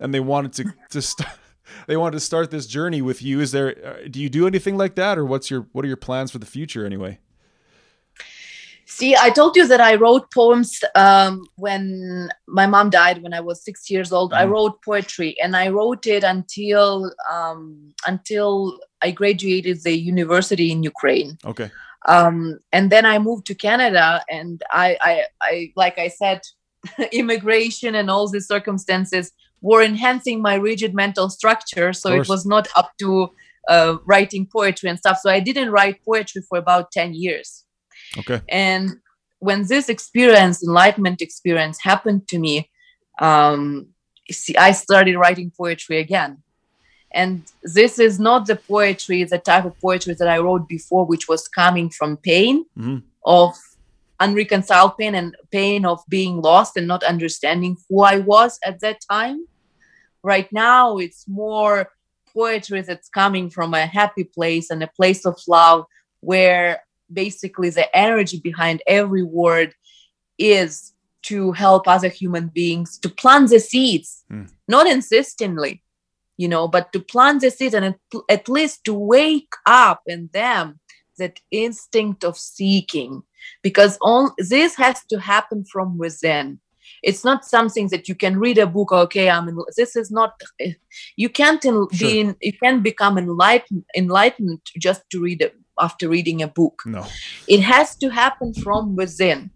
and they wanted to to start [LAUGHS] they wanted to start this journey with you is there uh, do you do anything like that or what's your what are your plans for the future anyway See, I told you that I wrote poems um, when my mom died when I was six years old. I Mhm. wrote poetry, and I wrote it until um, until I graduated the university in Ukraine. okay Um, and then I moved to Canada, and I, I, I like I said, [LAUGHS] immigration and all these circumstances were enhancing my rigid mental structure. So it was not up to uh, writing poetry and stuff. So I didn't write poetry for about ten years. okay And when this experience, enlightenment experience, happened to me, um, see, I started writing poetry again. And this is not the poetry, the type of poetry that I wrote before, which was coming from pain Mhm. of unreconciled pain and pain of being lost and not understanding who I was at that time. Right now, it's more poetry that's coming from a happy place and a place of love where basically the energy behind every word is to help other human beings to plant the seeds, Hmm. not insistently, you know, but to plant the seed and at, least to wake up in them that instinct of seeking, because all this has to happen from within. It's not something that you can read a book. Okay, I'm. In, this is not. You can't in, Sure. be. In, you can become enlightened. Enlightened just to read it after reading a book no it has to happen from within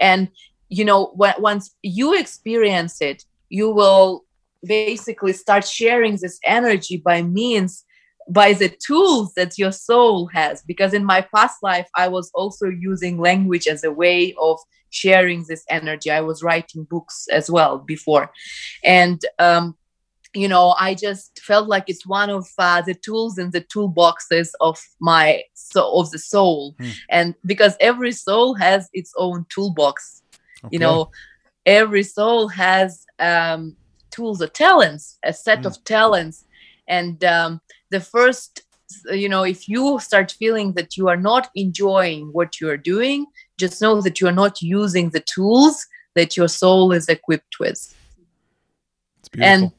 and you know when, once you experience it you will basically start sharing this energy by means by the tools that your soul has because in my past life i was also using language as a way of sharing this energy i was writing books as well before and um you know i just felt like it's one of uh, the tools in the toolboxes of my so of the soul Hmm. and because every soul has its own toolbox okay. you know every soul has um tools or talents a set Hmm. of talents and um the first you know if you start feeling that you are not enjoying what you are doing just know that you are not using the tools that your soul is equipped with and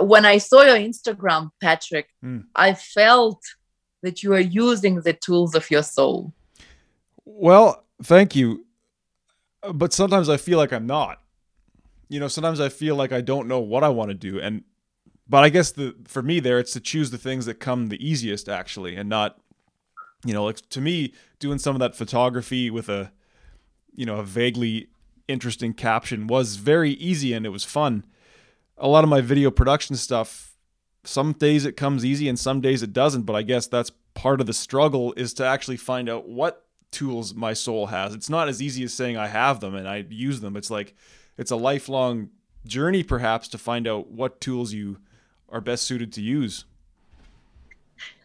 when I saw your Instagram, Patrick, Mm. I felt that you are using the tools of your soul. Well, thank you. But sometimes I feel like I'm not. You know, sometimes I feel like I don't know what I want to do and but I guess the for me there it's to choose the things that come the easiest actually and not you know, like to me doing some of that photography with a you know, a vaguely interesting caption was very easy and it was fun. A lot of my video production stuff some days it comes easy and some days it doesn't, but I guess that's part of the struggle is to actually find out what tools my soul has. It's not as easy as saying I have them and I use them. It's like it's a lifelong journey perhaps to find out what tools you are best suited to use.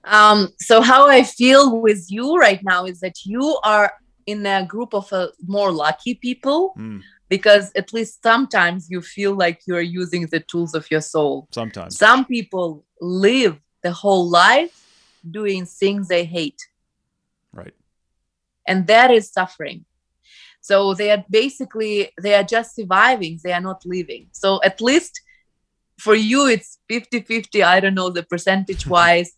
Um, so how I feel with you right now is that you are in a group of uh, more lucky people Mm, because at least sometimes you feel like you are using the tools of your soul. sometimes. Some people live the whole life doing things they hate, Right. and that is suffering. So they are basically they are just surviving, they are not living. So at least for you it's 50-50, I don't know the percentage [LAUGHS] wise,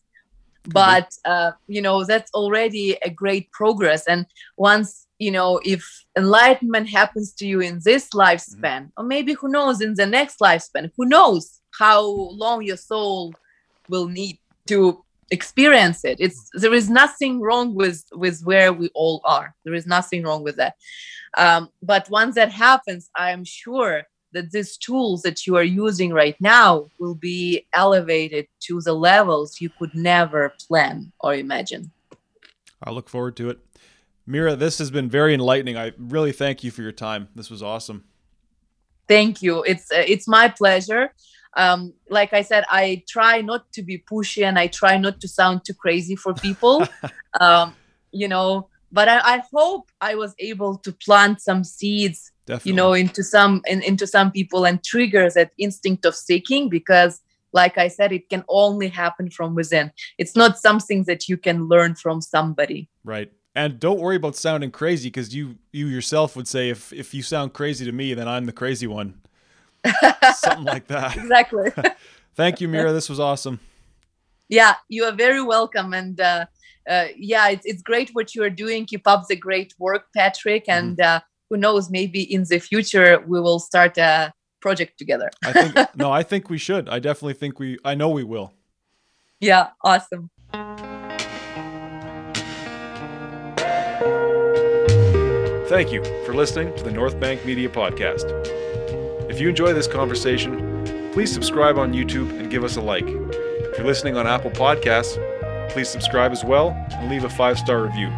but uh, you know that's already a great progress. And once you know if enlightenment happens to you in this lifespan or maybe who knows in the next lifespan who knows how long your soul will need to experience it it's there is nothing wrong with with where we all are there is nothing wrong with that um, but once that happens i am sure that these tools that you are using right now will be elevated to the levels you could never plan or imagine I look forward to it. Mira, this has been very enlightening. I really thank you for your time. This was awesome. thank you it's uh, it's my pleasure um, like i said i try not to be pushy and i try not to sound too crazy for people [LAUGHS] um, you know but I, I hope i was able to plant some seeds Definitely. you know into some in, into some people and triggers that instinct of seeking because like i said it can only happen from within it's not something that you can learn from somebody Right. And don't worry about sounding crazy because you you yourself would say if if you sound crazy to me, then I'm the crazy one. Something like that. exactly [LAUGHS] Thank you, Mira. This was awesome. yeah you are very welcome and uh, uh, yeah it's, it's great what you are doing keep up the great work patrick and uh, who knows maybe in the future we will start a project together I think [LAUGHS] no, I think we should. I definitely think we I know we will. yeah awesome Thank you for listening to the North Bank Media Podcast. If you enjoy this conversation, please subscribe on YouTube and give us a like. If you're listening on Apple Podcasts, please subscribe as well and leave a five star review.